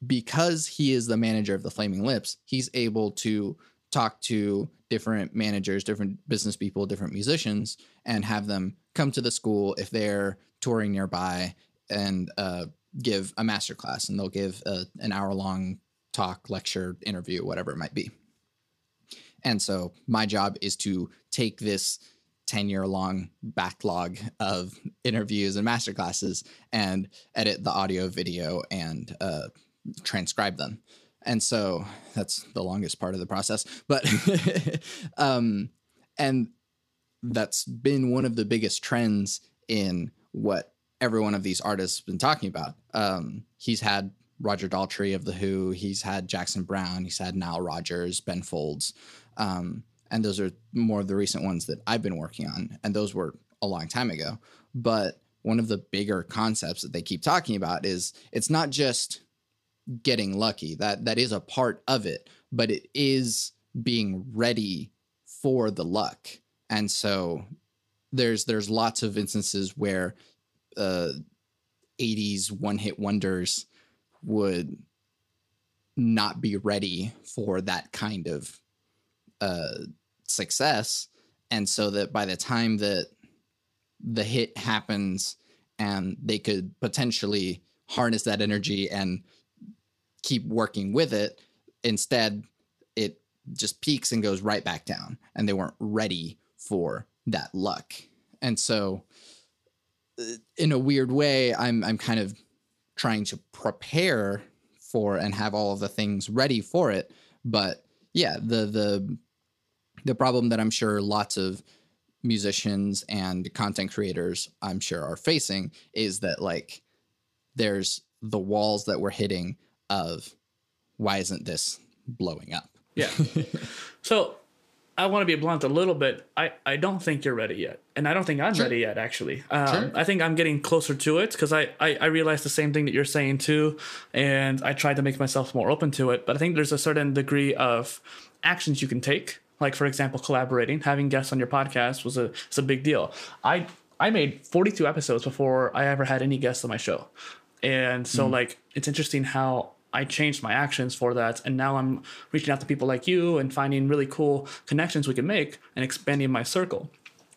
because he is the manager of the Flaming Lips, he's able to talk to different managers, different business people, different musicians, and have them come to the school if they're touring nearby and uh, give a master class and they'll give a, an hour long talk, lecture, interview, whatever it might be. And so my job is to take this 10 year long backlog of interviews and master classes and edit the audio, video, and uh, transcribe them. And so that's the longest part of the process. But, um, and that's been one of the biggest trends in what every one of these artists been talking about. Um, he's had Roger Daltrey of The Who, he's had Jackson Browne, he's had Nile Rodgers, Ben Folds. Um, and those are more of the recent ones that I've been working on. And those were a long time ago. But one of the bigger concepts that they keep talking about is it's not just getting lucky. That that is a part of it, but it is being ready for the luck. And so there's there's lots of instances where uh 80s one hit wonders would not be ready for that kind of uh success. And so that by the time that the hit happens and they could potentially harness that energy and keep working with it instead it just peaks and goes right back down and they weren't ready for that luck. And so in a weird way i'm i'm kind of trying to prepare for and have all of the things ready for it. But yeah, the the the problem that I'm sure lots of musicians and content creators I'm sure are facing is that like there's the walls that we're hitting of why isn't this blowing up? Yeah. so I want to be blunt a little bit. I, I don't think you're ready yet. And I don't think I'm Sure. ready yet, actually. Um, Sure. I think I'm getting closer to it because I, I, I realized the same thing that you're saying too. And I tried to make myself more open to it. But I think there's a certain degree of actions you can take. Like, for example, collaborating, having guests on your podcast was a, it's a big deal. I, I made 42 episodes before I ever had any guests on my show. And so, like, it's interesting how I changed my actions for that. And now I'm reaching out to people like you and finding really cool connections we can make and expanding my circle.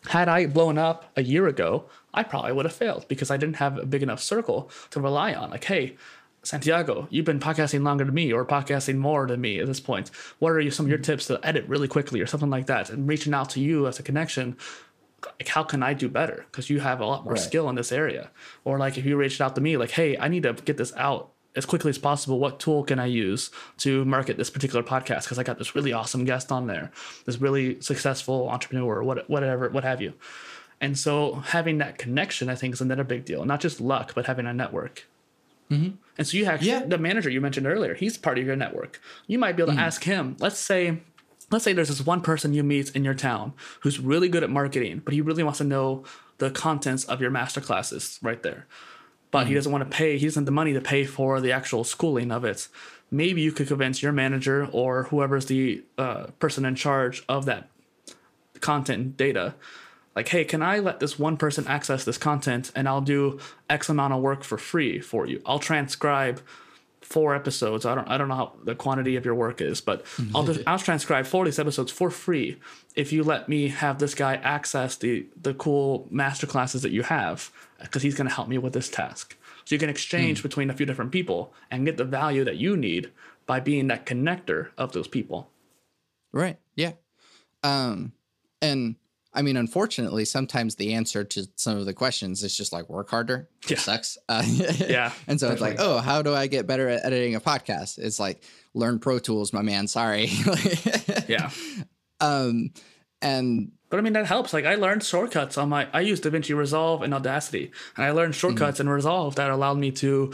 Had I blown up a year ago, I probably would have failed because I didn't have a big enough circle to rely on. Like, hey, Santiago, you've been podcasting longer than me or podcasting more than me at this point. What are you, some of your tips to edit really quickly or something like that? And reaching out to you as a connection like how can I do better? Because you have a lot more Right. skill in this area. Or like if you reached out to me, like, hey, I need to get this out as quickly as possible. What tool can I use to market this particular podcast? Because I got this really awesome guest on there, this really successful entrepreneur, what whatever, what have you. And so having that connection, I think, is another big deal. Not just luck, but having a network. Mm-hmm. And so you actually, Yeah. the manager you mentioned earlier, he's part of your network. You might be able to mm. ask him. Let's say, let's say there's this one person you meet in your town who's really good at marketing, but he really wants to know the contents of your master classes right there. But he doesn't want to pay. He doesn't have the money to pay for the actual schooling of it. Maybe you could convince your manager or whoever's the uh, person in charge of that content and data like hey can i let this one person access this content and i'll do x amount of work for free for you i'll transcribe four episodes i don't i don't know how the quantity of your work is but i'll just i'll transcribe four of these episodes for free if you let me have this guy access the the cool master classes that you have because he's going to help me with this task so you can exchange between a few different people and get the value that you need by being that connector of those people Right. Yeah. Um, and I mean, unfortunately, sometimes the answer to some of the questions is just like work harder. Yeah. sucks. Uh, Yeah, And so it's like, oh, how do I get better at editing a podcast? It's like learn Pro Tools, my man. Sorry. yeah Um, and But I mean that helps. Like I learned shortcuts on my I use DaVinci Resolve and Audacity, and I learned shortcuts in Resolve that allowed me to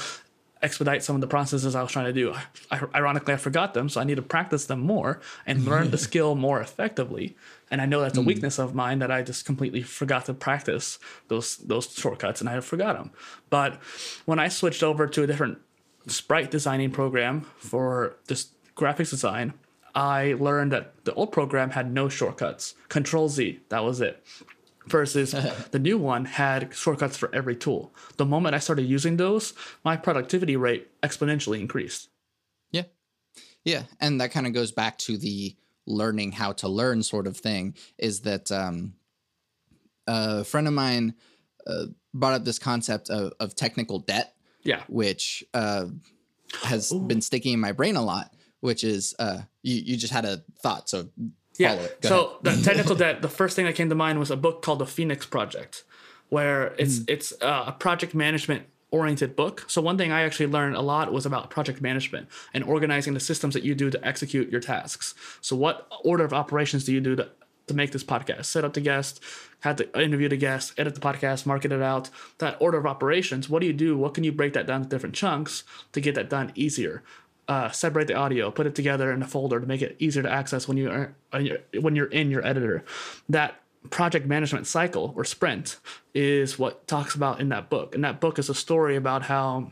expedite some of the processes I was trying to do. I, ironically, I forgot them, so I need to practice them more and learn the skill more effectively. And I know that's a weakness of mine that I just completely forgot to practice those those shortcuts, and I forgot them. But when I switched over to a different sprite designing program for this graphics design, I learned that the old program had no shortcuts. Control Z, that was it. Versus the new one had shortcuts for every tool. The moment I started using those, my productivity rate exponentially increased. yeah, yeah. And that kind of goes back to the learning how to learn sort of thing is that um, a friend of mine uh, brought up this concept of, of technical debt. Yeah. which uh, has been sticking in my brain a lot. Which is uh, you you just had a thought, so Yeah. follow it. Go So the technical debt, the first thing that came to mind was a book called The Phoenix Project, where it's Hmm. it's uh, a project management oriented book. So one thing I actually learned a lot was about project management and organizing the systems that you do to execute your tasks. So what order of operations do you do to to make this podcast? Set up the guest, have to interview the guest, edit the podcast, market it out. That order of operations, what do you do? What can you break that down to different chunks to get that done easier? Uh, separate the audio, put it together in a folder to make it easier to access when you are when you're, in your editor. That project management cycle or sprint is what talks about in that book. And that book is a story about how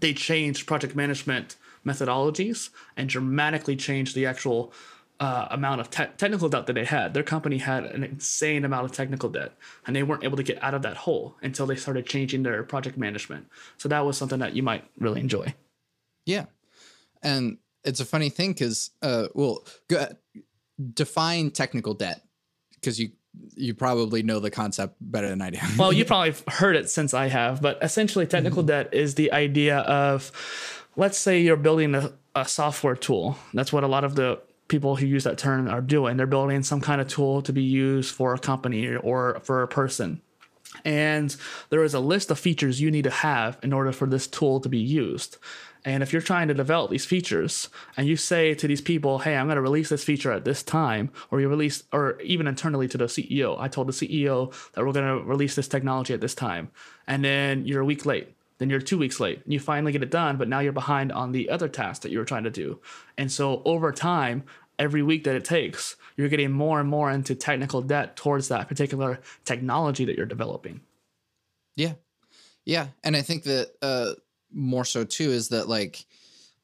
they changed project management methodologies and dramatically changed the actual uh, amount of te- technical debt that they had. Their company had an insane amount of technical debt, and they weren't able to get out of that hole until they started changing their project management. So that was something that you might really enjoy. Yeah. And it's a funny thing because, uh, well, go, define technical debt because you you probably know the concept better than I do. well, you probably heard it since I have, but essentially, technical debt is the idea of, let's say you're building a, a software tool. That's what a lot of the people who use that term are doing. They're building some kind of tool to be used for a company or for a person. and there is a list of features you need to have in order for this tool to be used. And if you're trying to develop these features and you say to these people, hey, I'm going to release this feature at this time, or you release, or even internally to the CEO, I told the CEO that we're going to release this technology at this time. And then you're a week late. Then you're two weeks late and you finally get it done, but now you're behind on the other task that you were trying to do. And so over time, every week that it takes, you're getting more and more into technical debt towards that particular technology that you're developing. Yeah. Yeah. And I think that uh, more so too is that like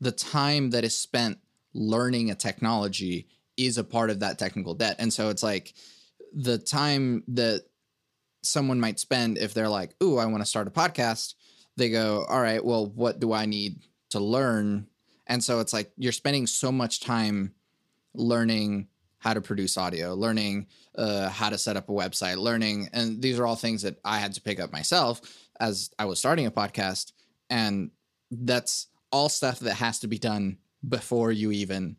the time that is spent learning a technology is a part of that technical debt. And so it's like the time that someone might spend if they're like, "Ooh, I want to start a podcast." They go, "All right, well, what do I need to learn?" And so it's like you're spending so much time learning how to produce audio, learning uh, how to set up a website, learning, and these are all things that I had to pick up myself as I was starting a podcast and that's all stuff that has to be done before you even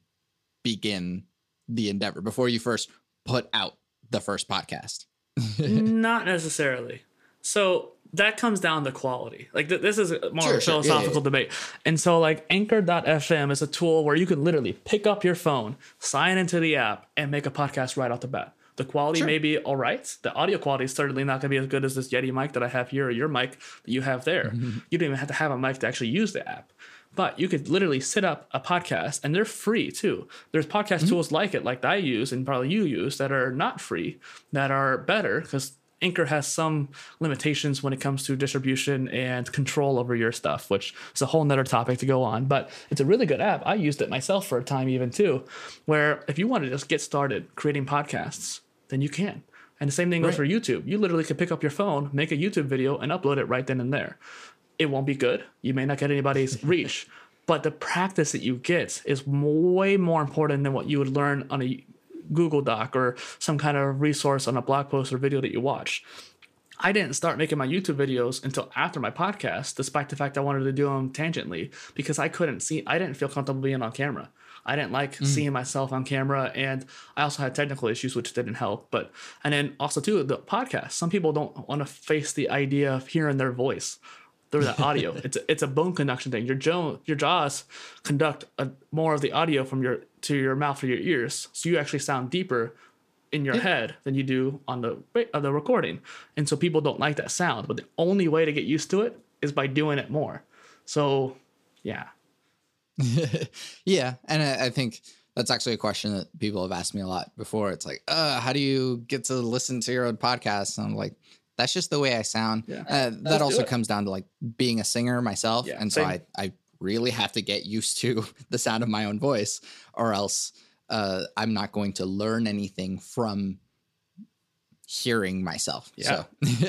begin the endeavor before you first put out the first podcast. Not necessarily. So that comes down to quality. Like th- this is more sure, philosophical sure. yeah. debate. And so like anchor.fm is a tool where you can literally pick up your phone sign into the app and make a podcast right off the bat the quality sure. may be all right. The audio quality is certainly not going to be as good as this Yeti mic that I have here or your mic that you have there. Mm-hmm. You don't even have to have a mic to actually use the app. But you could literally set up a podcast and they're free too. There's podcast mm-hmm. tools like it, like I use and probably you use, that are not free, that are better because Anchor has some limitations when it comes to distribution and control over your stuff, which is a whole nother topic to go on. But it's a really good app. I used it myself for a time, even too, where if you want to just get started creating podcasts, then you can. And the same thing goes right. for YouTube. You literally can pick up your phone, make a YouTube video, and upload it right then and there. It won't be good. You may not get anybody's reach, but the practice that you get is way more important than what you would learn on a Google Doc or some kind of resource on a blog post or video that you watch. I didn't start making my YouTube videos until after my podcast, despite the fact I wanted to do them tangentially because I couldn't see, I didn't feel comfortable being on camera. I didn't like mm. seeing myself on camera, and I also had technical issues which didn't help. But and then also too the podcast. Some people don't want to face the idea of hearing their voice through the audio. it's a, it's a bone conduction thing. Your jaw your jaws conduct a, more of the audio from your to your mouth or your ears, so you actually sound deeper in your yeah. head than you do on the uh, the recording. And so people don't like that sound. But the only way to get used to it is by doing it more. So yeah, yeah, and I, I, think that's actually a question that people have asked me a lot before. It's like, uh, how do you get to listen to your own podcast? And I'm like, that's just the way I sound. Yeah. Uh, that also comes down to like being a singer myself, yeah, and so I I really have to get used to the sound of my own voice, or else uh, I'm not going to learn anything from hearing myself. Yeah. So,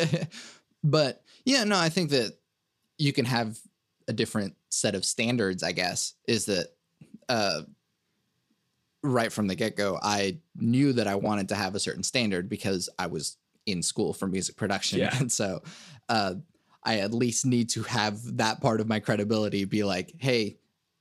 but yeah, no, I think that you can have a different set of standards, I guess, is that uh, right from the get go, I knew that I wanted to have a certain standard because I was in school for music production. Yeah. And so uh, I at least need to have that part of my credibility be like, hey,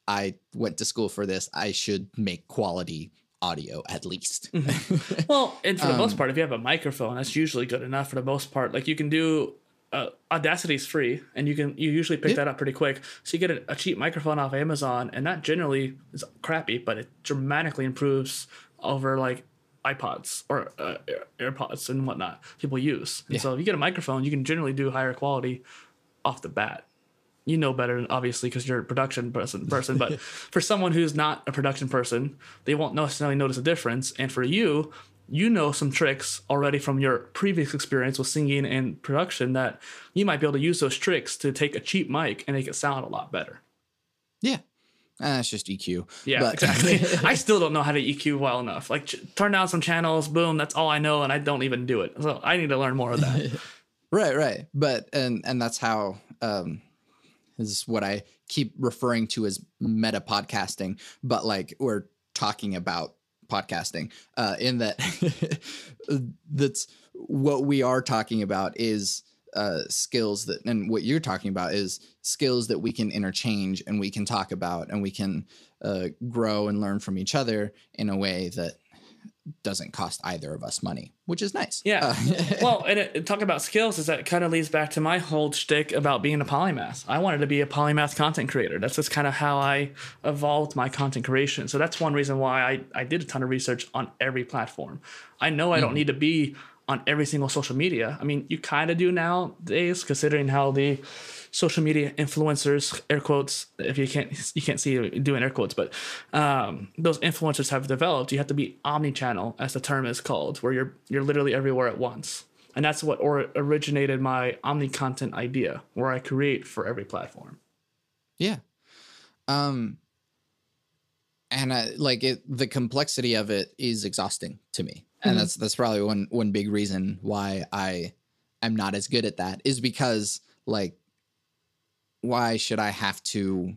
I went to school for this. I should make quality audio at least. Mm-hmm. well, and for the um, most part, if you have a microphone, that's usually good enough for the most part. Like you can do uh, Audacity is free, and you can you usually pick that up pretty quick. So you get a, a, cheap microphone off Amazon, and that generally is crappy, but it dramatically improves over like iPods or uh, AirPods and whatnot people use. And yeah. so if you get a microphone, you can generally do higher quality off the bat. You know better, obviously, because you're a production person. Person, but for someone who's not a production person, they won't necessarily notice a difference. And for you, you know some tricks already from your previous experience with singing and production that you might be able to use those tricks to take a cheap mic and make it sound a lot better. Yeah. Uh, it's just EQ. Yeah, but. exactly. I still don't know how to EQ well enough. Like, ch- turn down some channels, boom, that's all I know, and I don't even do it. So I need to learn more of that. right, right. But and and that's how um, is what I keep referring to as meta podcasting. But like we're talking about podcasting uh, in that that's what we are talking about is uh, skills that and what you're talking about is skills that we can interchange and we can talk about and we can uh, grow and learn from each other in a way that doesn't cost either of us money, which is nice. Yeah. Uh, well, and it, talk about skills is that kind of leads back to my whole shtick about being a polymath. I wanted to be a polymath content creator. That's just kind of how I evolved my content creation. So that's one reason why I, I did a ton of research on every platform. I know I don't mm need to be on every single social media. I mean, you kind of do nowadays, considering how the social media influencers, air quotes, if you can't you can't see doing air quotes, but um, those influencers have developed. You have to be omni-channel, as the term is called, where you're you're literally everywhere at once. And that's what or originated my omni content idea, where I create for every platform. Yeah. Um and I, like it the complexity of it is exhausting to me. And mm-hmm. that's that's probably one one big reason why I am not as good at that is because like why should I have to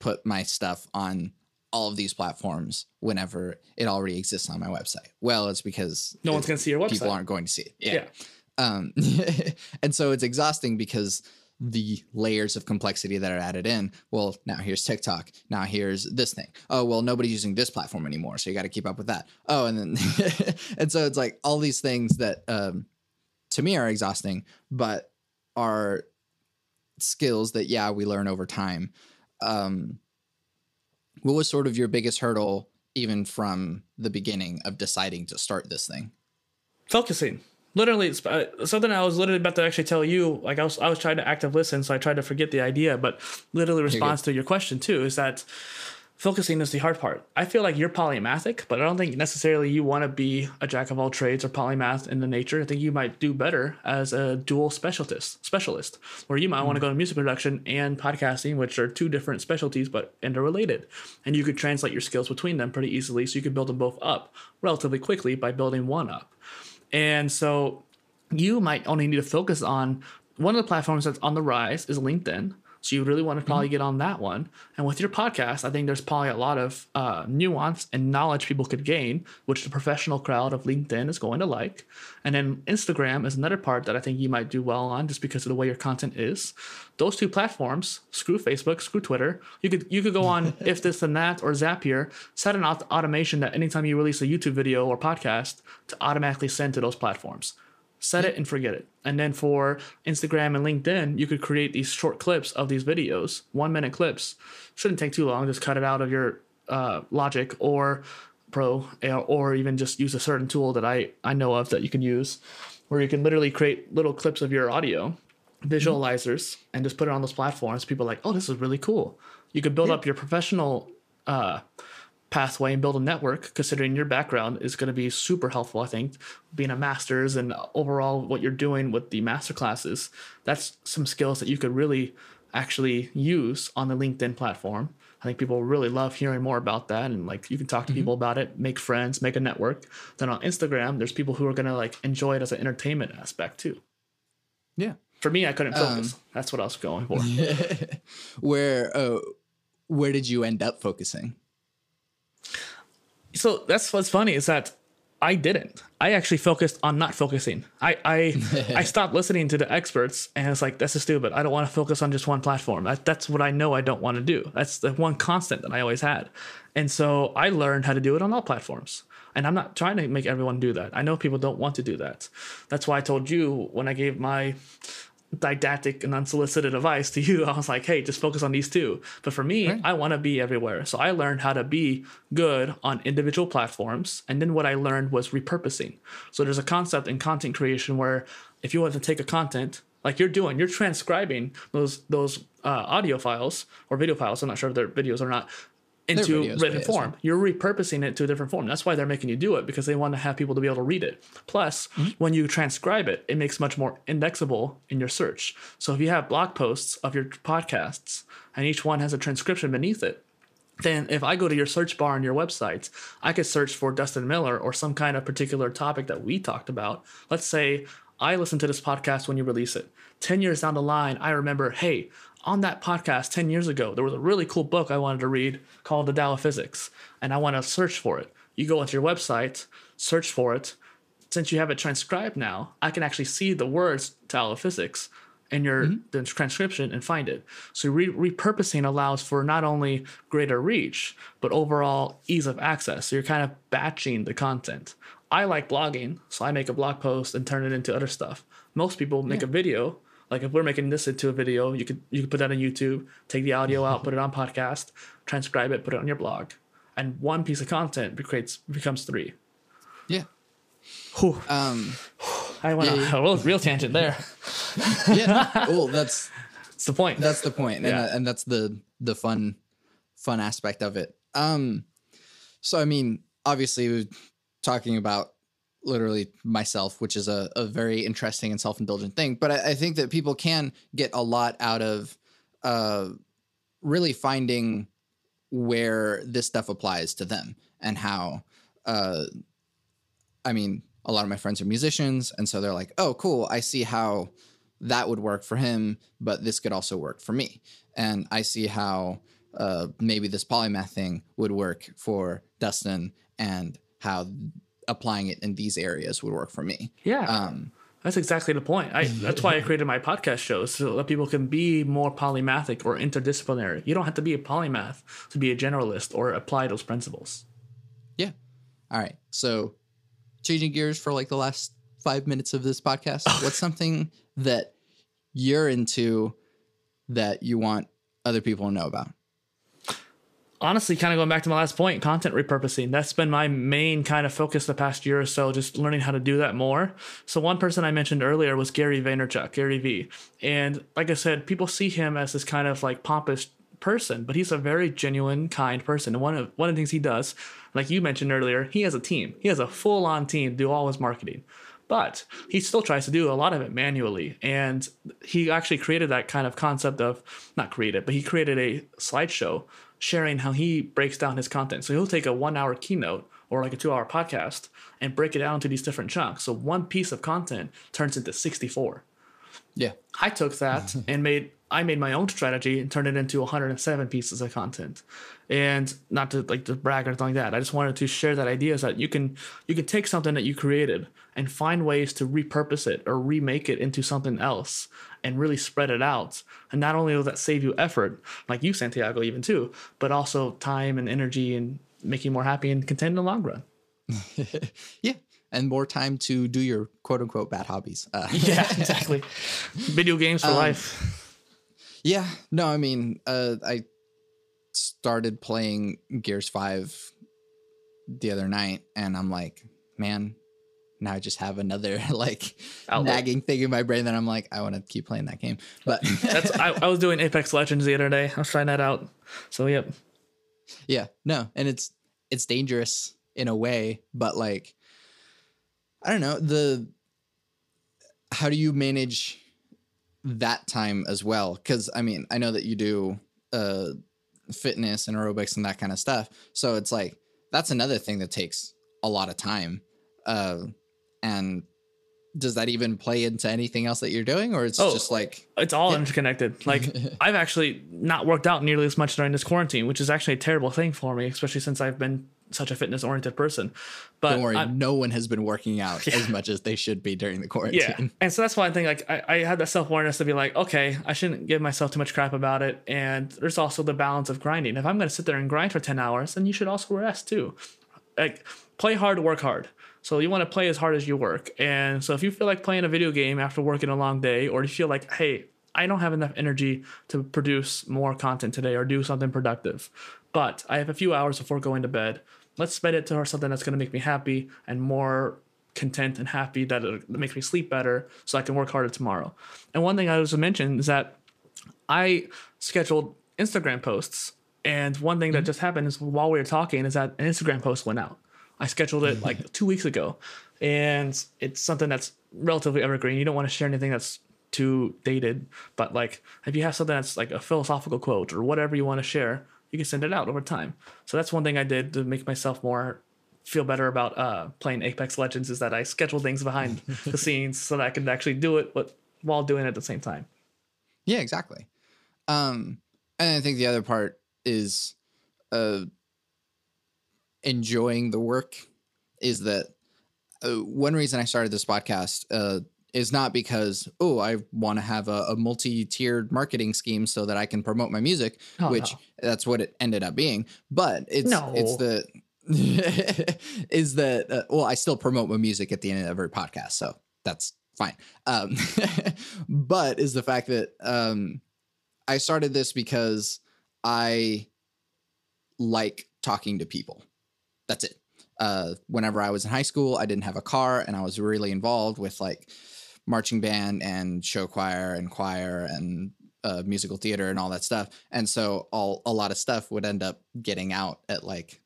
put my stuff on all of these platforms whenever it already exists on my website? Well, it's because no one's going to see your website. People aren't going to see it. Yeah. yeah. Um, and so it's exhausting because the layers of complexity that are added in. Well, now here's TikTok. Now here's this thing. Oh, well, nobody's using this platform anymore, so you got to keep up with that. Oh, and then and so it's like all these things that um, to me are exhausting, but are skills that yeah we learn over time. Um what was sort of your biggest hurdle even from the beginning of deciding to start this thing? Focusing. Literally uh, something i was literally about to actually tell you like i was i was trying to active listen so i tried to forget the idea but literally response to your question too is that focusing is the hard part. I feel like you're polymathic, but I don't think necessarily you want to be a jack of all trades or polymath in the nature. I think you might do better as a dual specialist, specialist, where you might mm want to go to music production and podcasting, which are two different specialties but interrelated. And you could translate your skills between them pretty easily, so you could build them both up relatively quickly by building one up. And so you might only need to focus on one of the platforms that's on the rise is LinkedIn so you really want to probably mm-hmm. get on that one. And with your podcast, I think there's probably a lot of uh, nuance and knowledge people could gain, which the professional crowd of LinkedIn is going to like. And then Instagram is another part that I think you might do well on just because of the way your content is. Those two platforms, screw Facebook, screw Twitter. You could you could go on if this and that or Zapier, set an automation that anytime you release a YouTube video or podcast to automatically send to those platforms set it and forget it. And then for Instagram and LinkedIn, you could create these short clips of these videos, one minute clips. Shouldn't take too long. Just cut it out of your uh, Logic or Pro, or even just use a certain tool that I, I know of that you can use, where you can literally create little clips of your audio, visualizers, and just put it on those platforms. People are like, oh, this is really cool. You could build yeah. up your professional uh, pathway and build a network considering your background is going to be super helpful i think. Being a master's and overall what you're doing with the master classes that's some skills that you could really actually use on the linkedin platform. I think people really love hearing more about that and like you can talk to mm-hmm. people about it make friends make a network. Then on instagram there's people who are going to like enjoy it as an entertainment aspect too. Yeah. For me i couldn't focus. Um, that's what i was going for. where uh, where did you end up focusing so that's what's funny is that I didn't. I actually focused on not focusing. I I, I stopped listening to the experts, and it's like this is stupid. I don't want to focus on just one platform. That, that's what I know I don't want to do. That's the one constant that I always had, and so I learned how to do it on all platforms. And I'm not trying to make everyone do that. I know people don't want to do that. That's why I told you when I gave my didactic and unsolicited advice to you. I was like, hey, just focus on these two. But for me, right. I want to be everywhere. So I learned how to be good on individual platforms. And then what I learned was repurposing. So there's a concept in content creation where if you want to take a content, like you're doing, you're transcribing those those uh, audio files or video files. I'm not sure if they're videos or not into videos, written form. You're repurposing it to a different form. That's why they're making you do it because they want to have people to be able to read it. Plus, mm-hmm. when you transcribe it, it makes much more indexable in your search. So if you have blog posts of your podcasts and each one has a transcription beneath it, then if I go to your search bar on your website, I could search for Dustin Miller or some kind of particular topic that we talked about. Let's say I listened to this podcast when you release it. 10 years down the line, I remember, hey, on that podcast 10 years ago, there was a really cool book I wanted to read called The Tao of Physics, and I want to search for it. You go onto your website, search for it. Since you have it transcribed now, I can actually see the words Tao of Physics in your mm-hmm. the transcription and find it. So re- repurposing allows for not only greater reach, but overall ease of access. So you're kind of batching the content. I like blogging, so I make a blog post and turn it into other stuff. Most people make a video. Like if we're making this into a video, you could you could put that on YouTube, take the audio out, put it on podcast, transcribe it, put it on your blog, and one piece of content creates becomes three. Yeah. Whew. Um, I went on a real, real tangent there. yeah. well, that's That's the point. that's the point, and, Yeah. uh, and that's the the fun fun aspect of it. Um, so I mean, obviously, we're talking about literally myself, which is a, a very interesting and self indulgent thing. But I, I think that people can get a lot out of uh, really finding where this stuff applies to them and how. Uh, I mean, a lot of my friends are musicians, and so they're like, "Oh, cool! I see how." that would work for him, but this could also work for me. And I see how uh, maybe this polymath thing would work for Dustin and how applying it in these areas would work for me. yeah. Um, That's exactly the point. I, that's why I created my podcast shows so that people can be more polymathic or interdisciplinary. You don't have to be a polymath to be a generalist or apply those principles. yeah. All right. So changing gears for like the last five minutes of this podcast, what's something that you're into that you want other people to know about? Honestly, kind of going back to my last point, content repurposing. That's been my main kind of focus the past year or so, just learning how to do that more. So one person I mentioned earlier was Gary Vaynerchuk, Gary V. And like I said, people see him as this kind of like pompous person, but he's a very genuine, kind person. And one of one of the things he does, like you mentioned earlier, he has a team. He has a full on team to do all his marketing. But he still tries to do a lot of it manually. And he actually created that kind of concept of not created, but he created a slideshow sharing how he breaks down his content. So he'll take a one hour keynote or like a two hour podcast and break it down into these different chunks. So one piece of content turns into 64. Yeah. I took that and made I made my own strategy and turned it into 107 pieces of content. And not to like to brag or anything like that. I just wanted to share that idea is that you can you can take something that you created and find ways to repurpose it or remake it into something else and really spread it out. And not only will that save you effort, like you, Santiago, even too, but also time and energy and make you more happy and content in the long run. yeah. And more time to do your quote unquote bad hobbies. Uh, Yeah, exactly. Video games for life. Yeah, no, I mean, uh, I started playing Gears Five the other night, and I'm like, man, now I just have another like Outlet. nagging thing in my brain that I'm like, I want to keep playing that game. But That's I, I was doing Apex Legends the other day. I was trying that out. So yep. yeah, no, and it's it's dangerous in a way, but like, I don't know the how do you manage that time as well? Because I mean, I know that you do uh fitness and aerobics and that kind of stuff, so it's like that's another thing that takes a lot of time. Uh, and does that even play into anything else that you're doing, or it's Oh. just like It's all interconnected. Like I've actually not worked out nearly as much during this quarantine, which is actually a terrible thing for me, especially since I've been such a fitness oriented person. But don't worry, I'm- no one has been working out as much as they should be during the quarantine. Yeah. And so that's why I think like I, I had that self awareness to be like, okay, I shouldn't give myself too much crap about it. And there's also the balance of grinding. If I'm gonna sit there and grind for ten hours, then you should also rest too. Like play hard, work hard. So you want to play as hard as you work. And so if you feel like playing a video game after working a long day, or you feel like, hey, I don't have enough energy to produce more content today or do something productive, but I have a few hours before going to bed. Let's spend it to something that's going to make me happy and more content and happy that it makes me sleep better so I can work harder tomorrow. And one thing I was to mention is that I scheduled Instagram posts, and one thing that mm-hmm. just happened is while we were talking is that an Instagram post went out. I scheduled it like two weeks ago, and it's something that's relatively evergreen. You don't want to share anything that's too dated, but like if you have something that's like a philosophical quote or whatever you want to share, you can send it out over time. So that's one thing I did to make myself more feel better about uh, playing Apex Legends is that I schedule things behind the scenes so that I can actually do it, but while doing it at the same time. Yeah, exactly. Um, and I think the other part is uh, enjoying the work. Is that uh, one reason I started this podcast uh, is not because oh I want to have a, a multi-tiered marketing scheme so that I can promote my music, Oh, which no. that's what it ended up being. But it's No. it's the is that uh, well I still promote my music at the end of every podcast, so that's fine. Um, but is the fact that um, I started this because I like talking to people. That's it. Uh, whenever I was in high school, I didn't have a car, and I was really involved with like marching band and show choir and choir and uh, musical theater and all that stuff. And so all a lot of stuff would end up getting out at like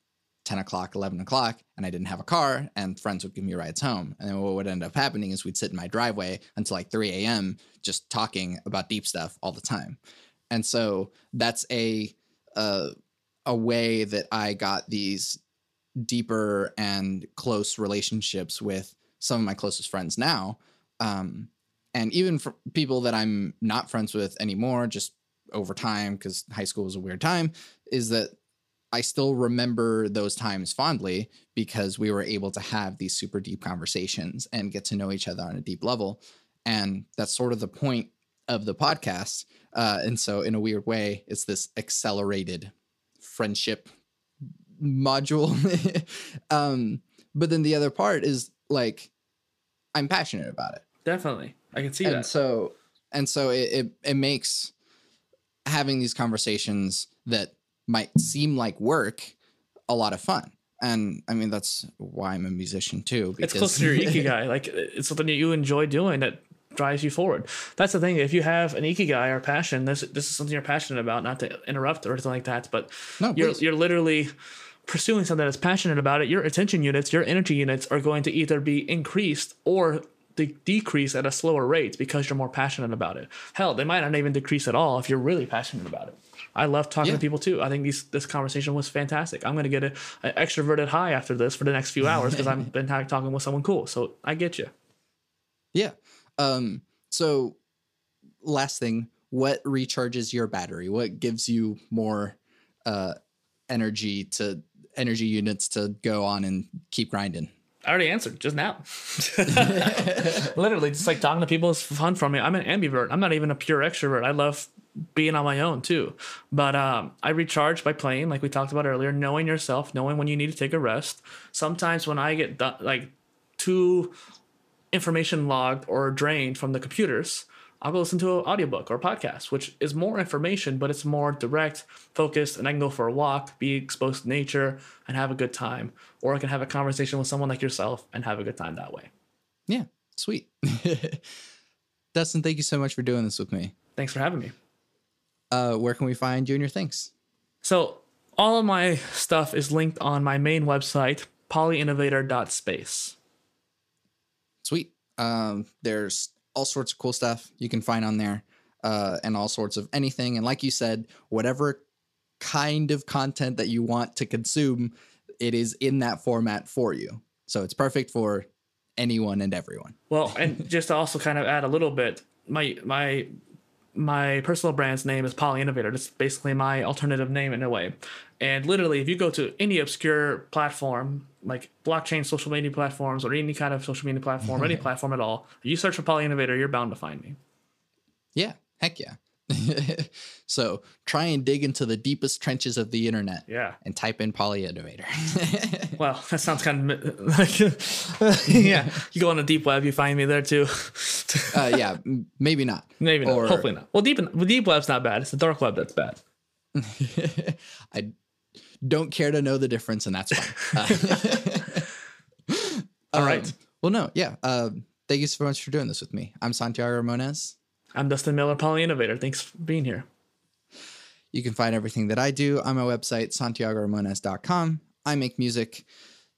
10 o'clock, 11 o'clock, and I didn't have a car, and friends would give me rides home. And then what would end up happening is we'd sit in my driveway until like 3 a.m. just talking about deep stuff all the time. And so that's a uh, a way that I got these deeper and close relationships with some of my closest friends now. Um, and even for people that I'm not friends with anymore, just over time, because high school was a weird time, is that I still remember those times fondly because we were able to have these super deep conversations and get to know each other on a deep level. And that's sort of the point of the podcast. Uh, and so, in a weird way, it's this accelerated friendship module. um, but then the other part is like, I'm passionate about it Definitely. I can see and that. so and so it, it it makes having these conversations that might seem like work a lot of fun and i mean that's why i'm a musician too it's close to your ikigai. Like it's something that you enjoy doing that drives you forward. That's the thing. If you have an ikigai or passion, this this is something you're passionate about. Not to interrupt or anything like that, but no you're please. you're literally pursuing something that's passionate about it. Your attention units, your energy units are going to either be increased or de- decrease at a slower rate because you're more passionate about it. Hell, they might not even decrease at all if you're really passionate about it. I love talking Yeah. to people too. I think these, this conversation was fantastic. I'm going to get a, an extroverted high after this for the next few hours because I've been talking with someone cool. So I get you. yeah um so last thing what recharges your battery what gives you more uh energy to energy units to go on and keep grinding I already answered just now. Literally, just like talking to people is fun for me. I'm an ambivert. I'm not even a pure extrovert. I love being on my own too. But um, I recharge by playing, like we talked about earlier, knowing yourself, knowing when you need to take a rest. Sometimes when I get like too information logged or drained from the computers, I'll go listen to an audiobook or a podcast, which is more information, but it's more direct, focused, and I can go for a walk, be exposed to nature, and have a good time. Or I can have a conversation with someone like yourself and have a good time that way. yeah sweet dustin thank you so much for doing this with me Thanks for having me. uh where can we find you and your things So, all of my stuff is linked on my main website, polyinnovator.space. Sweet. Um, there's all sorts of cool stuff you can find on there, uh, and all sorts of anything. And like you said, whatever kind of content that you want to consume, it is in that format for you. So it's perfect for anyone and everyone. Well, and just to also kind of add a little bit, my my my personal brand's name is Poly Innovator. That's basically my alternative name in a way. And literally, if you go to any obscure platform, like blockchain social media platforms or any kind of social media platform, any platform at all, you search for Poly Innovator, you're bound to find me. Yeah, heck yeah. so try and dig into the deepest trenches of the internet Yeah. and type in poly. Well, that sounds kind of like, yeah. You go on the deep web, you find me there too. uh, yeah, maybe not. Maybe not. Or- Hopefully not. Well, deep deep web's not bad. It's the dark web that's bad. I don't care to know the difference, and that's fine. Uh, All um. Well, no, yeah. Uh, thank you so much for doing this with me. I'm Santiago Ramones. I'm Dustin Miller, Poly Innovator. Thanks for being here. You can find everything that I do on my website, santiagoramones.com. I make music.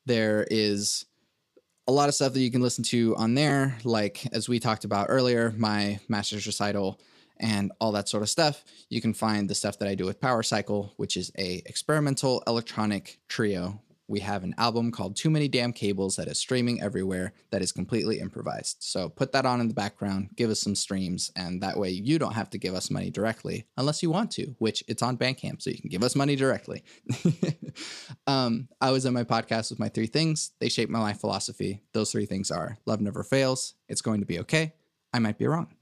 There is a lot of stuff that you can listen to on there, like as we talked about earlier, my master's recital and all that sort of stuff. You can find the stuff that I do with Power Cycle, which is a experimental electronic trio. We have an album called Too Many Damn Cables that is streaming everywhere that is completely improvised. So put that on in the background, give us some streams, and that way you don't have to give us money directly unless you want to, which it's on Bandcamp, so you can give us money directly. um, I was on my podcast with my three things. They shape my life philosophy. Those three things are love never fails, it's going to be okay, I might be wrong.